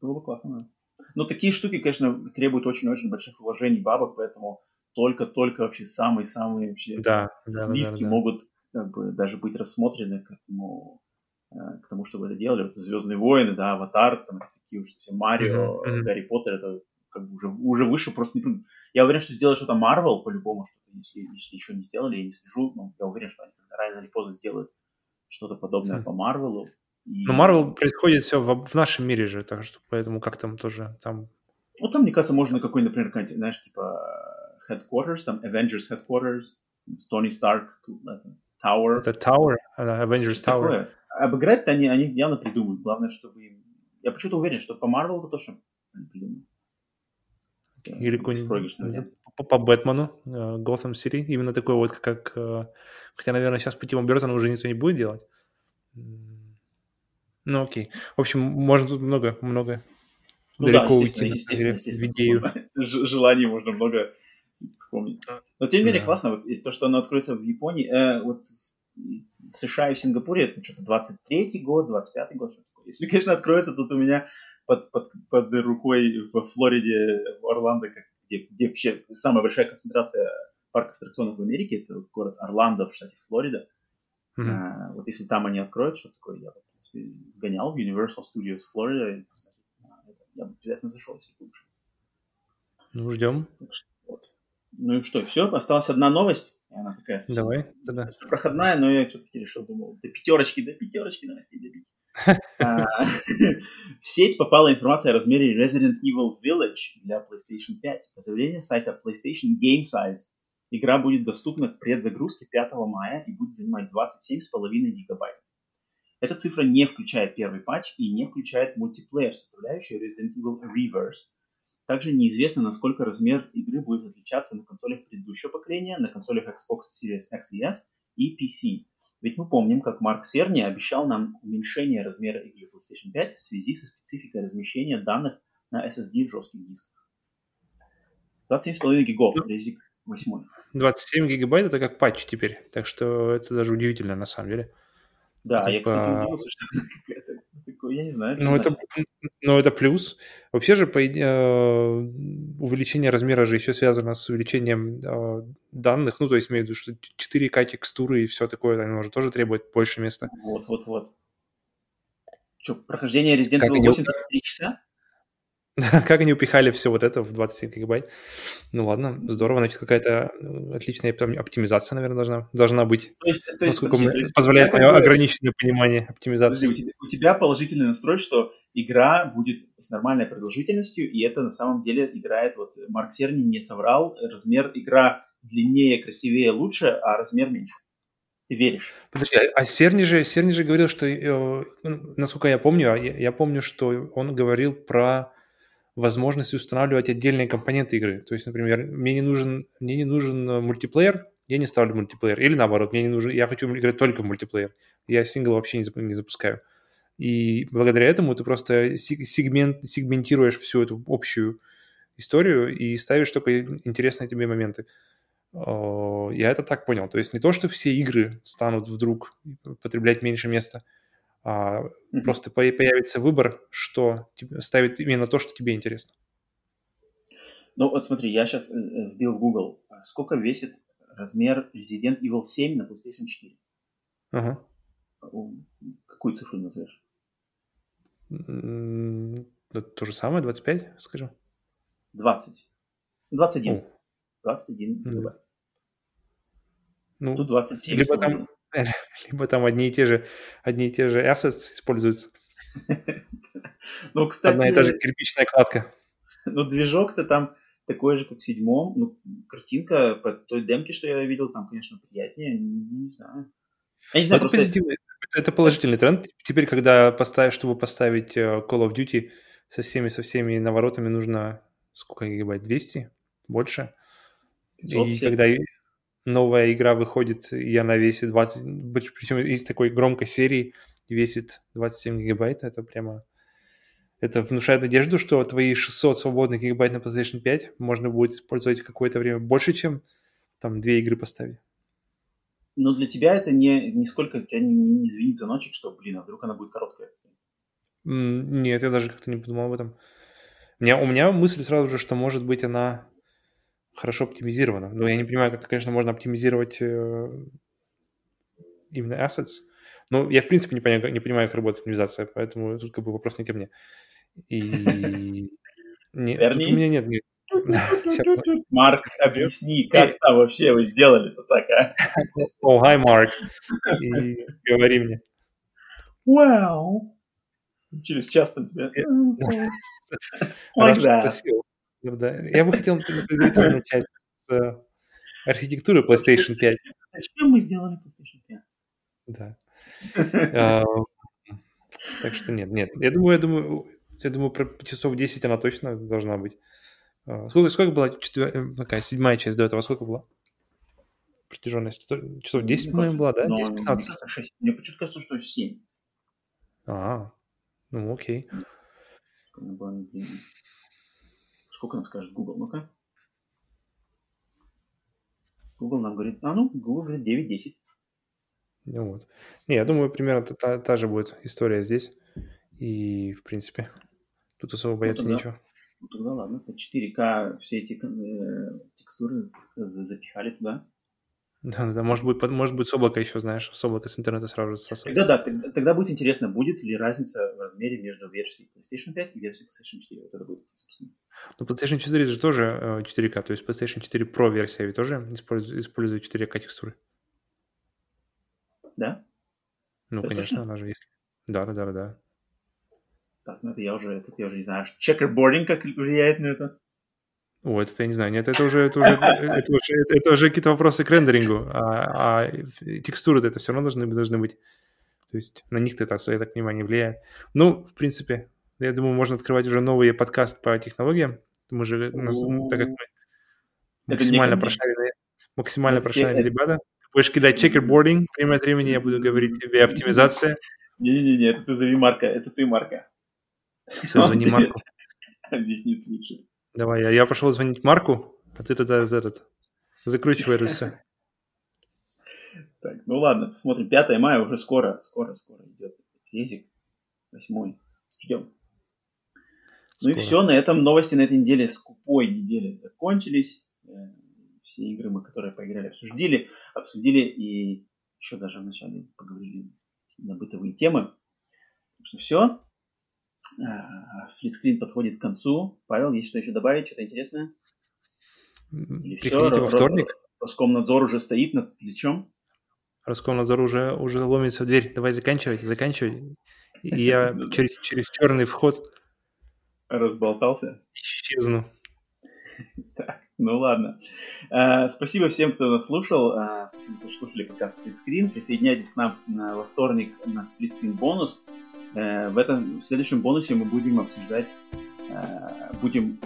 было бы классно, да. Но такие штуки, конечно, требуют очень-очень больших вложений бабок, поэтому только-только вообще самые-самые вообще Да, да, да, сливки да. могут как бы даже быть рассмотрены к этому, к тому, чтобы это делали. Вот Звездные войны, да, Аватар, там такие уж совсем Марио, мгм. Гарри Поттер, это как бы уже, уже выше просто не прыгнуть. Я уверен, что сделают что-то Марвел по-любому, что-то, если, если еще не сделали, я не слежу, но я уверен, что они рано или поздно сделают что-то подобное Хм. по Марвелу. И- Но Marvel происходит все в, в нашем мире же, так что поэтому как там тоже там... Ну, там, мне кажется, можно какой, например, какой-нибудь, знаешь, типа э, Headquarters, там Avengers Headquarters, Stark, это, Tower. Это Tower, э, Avengers Что Tower. такое? Обыграть-то они, они явно придумают. Главное, чтобы им... Я почему-то уверен, что по Марвелу то точно они придумают. Или какой-нибудь по, по Бэтмену, э, Gotham City, именно такой вот, как... э, Хотя, наверное, сейчас по Тиму Бертону уже никто не будет делать. Ну, окей. В общем, можно тут много, много Ну да, далеко естественно, уйти, естественно, идею. Желаний можно много вспомнить. Но тем не менее Да. классно, вот, то, что оно откроется в Японии, э, вот в США и в Сингапуре, это что-то 23-й год, 25-й год, что такое. Если, конечно, откроется, тут у меня под, под, под рукой в Флориде, в Орландо, как- где, где вообще самая большая концентрация парков аттракционов в Америке, это вот город Орландо в штате Флорида. Мгм. А, вот если там они откроют, что такое, я бы, в принципе, сгонял в Universal Studios Florida и посмотреть на это. Я бы обязательно зашел, если бы вышел. Ну, ждем. Вот. Ну и что, все, осталась одна новость. И она такая совсем Давай тогда. проходная, но я все-таки решил, думал, до пятерочки, до пятерочки новостей добить. А, В сеть попала информация о размере Resident Evil Village для PlayStation 5. По заявлению сайта PlayStation Game Size, игра будет доступна к предзагрузке 5 мая и будет занимать 27,5 гигабайт. Эта цифра не включает первый патч и не включает мультиплеер, составляющий Resident Evil Reverse. Также неизвестно, насколько размер игры будет отличаться на консолях предыдущего поколения, на консолях Xbox Series X и S и PC. Ведь мы помним, как Марк Серни обещал нам уменьшение размера игры PlayStation 5 в связи со спецификой размещения данных на SSD жестких дисках. 27,5 гигов, резик 8. 27 гигабайт это как патч теперь, так что это даже удивительно на самом деле. Да, Типа- я, кстати, удивился, что такое, я не знаю. Ну, что это, ну, это плюс. Вообще же по э, увеличение размера же еще связано с увеличением э, данных. Ну, то есть, имею в виду, что 4К текстуры и все такое, оно же тоже требует больше места. Вот, вот, вот. Что, прохождение Resident Evil они 8 3 часа? Как они упихали все вот это в 27 гигабайт? Ну ладно, здорово, значит, какая-то отличная оптим- оптимизация, наверное, должна, должна быть. То есть, то есть, Насколько подожди, то есть позволяет мое ограниченное понимание Подожди, оптимизации. у тебя, у тебя положительный настрой, что игра будет с нормальной продолжительностью, и это на самом деле играет, вот Марк Серни не соврал, размер игра длиннее, красивее, лучше, а размер меньше. Ты веришь? Подожди, а Серни же, Серни же говорил, что, э, ну, насколько я помню, а я, я помню, что он говорил про возможность устанавливать отдельные компоненты игры. То есть, например, мне не нужен, мне не нужен э, мультиплеер, я не ставлю мультиплеер. Или наоборот, мне не нужен, я хочу играть только в мультиплеер. Я сингл вообще не, не запускаю. И благодаря этому ты просто сегмент, сегментируешь всю эту общую историю и ставишь только интересные тебе моменты. Я это так понял. То есть не то, что все игры станут вдруг потреблять меньше места, mm-hmm. просто появится выбор, что ставит именно то, что тебе интересно. Ну вот смотри, я сейчас э, э, вбил в Google, а сколько весит размер Resident Evil 7 на PlayStation 4? Ага. Какую цифру назовешь? То же самое, 25, скажем? 20. 21. О. 21 гигабайт. Ну, Тут 27. Либо там, либо там одни и те же, одни и те же assets используются. Ну, кстати... Одна и та же кирпичная кладка. Ну, движок-то там такой же, как в седьмом. Ну, картинка по той демке, что я видел, там, конечно, приятнее. Не, не знаю. Я не знаю, это, просто... это положительный тренд. Теперь, когда поставить, чтобы поставить э, Call of Duty со всеми, со всеми наворотами, нужно сколько гигабайт? 200? Больше? И когда новая игра выходит, и она весит 20, причем из такой громкой серии весит 27 гигабайт, это прямо... Это внушает надежду, что твои 600 свободных гигабайт на PlayStation 5 можно будет использовать какое-то время больше, чем там две игры поставить. Но для тебя это не нисколько тебя не, не звенит звоночек, что, блин, а вдруг она будет короткая? Нет, я даже как-то не подумал об этом. У меня, у меня мысль сразу же, что, может быть, она хорошо оптимизирована. Но я не понимаю, как, конечно, можно оптимизировать э, именно assets. Но я, в принципе, не понимаю, не понимаю, как работает оптимизация, поэтому тут как бы вопрос не ко мне. И... Нет, у меня нет, нет. Марк, объясни, как там вообще вы сделали это так, а? О, hi, Марк. И говори мне. Wow. Через час там тебя... Like that. Да. Я бы хотел начать с э, архитектуры PlayStation 5. Зачем мы сделали PlayStation 5? Да. Так что нет, нет. Я думаю, я думаю, я думаю, про часов 10 она точно должна быть. А, сколько, сколько была четвер... Э, такая седьмая часть до этого? Сколько была? Протяженность? Часов 10, по-моему, была, да? 10-15? Мне почему-то кажется, что 7. А, ну окей. Сколько нам скажет Google? Ну-ка. Google нам говорит, а ну, Google говорит 9-10. Ну вот. Не, я думаю, примерно та, та же будет история здесь. И, в принципе, тут особо ну бояться ну, тогда, нечего. Ну тогда ладно, по 4К все эти э, текстуры запихали туда. Да, да, может быть, может быть с облака еще, знаешь, с облака с интернета сразу же сосать. Тогда да, тогда, тогда будет интересно, будет ли разница в размере между версией PlayStation 5 и версией PlayStation 4. Вот это будет. Ну, PlayStation 4 же тоже 4К, э, то есть PlayStation 4 Pro версия ведь тоже использует, использует 4К текстуры. Да? Ну, это конечно, точно? она же есть. Да, да, да, да. Так, ну это я уже, это я уже не знаю. Чекербординг как влияет на это? О, это я не знаю. Нет, это уже, это уже, это уже, это уже какие-то вопросы к рендерингу. А, а текстуры это все равно должны, должны быть. То есть на них-то это, я так понимаю, не влияет. Ну, в принципе, я думаю, можно открывать уже новый подкаст по технологиям. Мы же, ну, так как мы максимально прошаренные, максимально прошаренные ребята. Будешь кидать чекербординг, время от времени я буду говорить тебе оптимизация. Не-не-не, это ты зови Марка, это ты Марка. Все, звони Марку. Объяснит лучше. Давай, я, я пошел звонить Марку, а ты тогда этот, закручивай это все. Так, ну ладно, посмотрим. 5 мая уже скоро, скоро, скоро идет физик. Восьмой. Ждем. Ну и все, на этом новости на этой неделе, скупой неделе закончились. Э, все игры мы, которые поиграли, обсудили, обсудили и еще даже вначале поговорили на бытовые темы. Так что все, флитскрин подходит к концу. Павел, есть что еще добавить? Что-то интересное? Или все? во вторник. Роскомнадзор уже стоит над плечом. Роскомнадзор уже, уже ломится в дверь. Давай заканчивать, заканчивай. И я через, через черный вход разболтался. Исчезну. Так. Ну ладно. Uh, спасибо всем, кто нас слушал. Uh, спасибо, что слушали подкаст Сплитскрин. Присоединяйтесь к нам на, во вторник на Сплитскрин бонус. Uh, в этом в следующем бонусе мы будем обсуждать, будем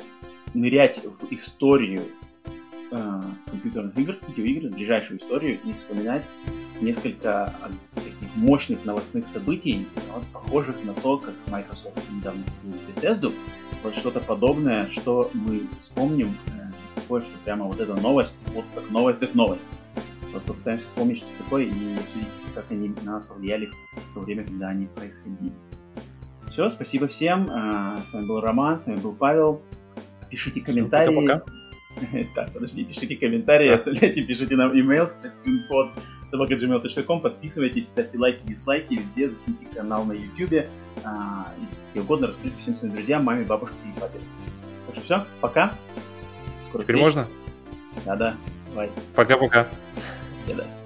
нырять в историю компьютерных игр, видеоигр, ближайшую историю и вспоминать несколько таких мощных новостных событий, вот, похожих на то, как Microsoft недавно купил Bethesda. Вот что-то подобное, что мы вспомним, э, такое, что прямо вот эта новость, вот как новость, как новость. Вот попытаемся вспомнить, что такое, и обсудить, как они на нас повлияли в то время, когда они происходили. Все, спасибо всем. Э, с вами был Роман, с вами был Павел. Пишите комментарии. Пока-пока. Так, подожди, пишите комментарии, оставляйте, пишите нам email spacecreampod собакаgmail.com, подписывайтесь, ставьте лайки, дизлайки везде, засните канал на YouTube, а, и где угодно раскройте всем своим друзьям, маме, бабушке и папе. Так что все, пока. Скоро Теперь можно? Да-да, давай. Пока-пока. Да-да.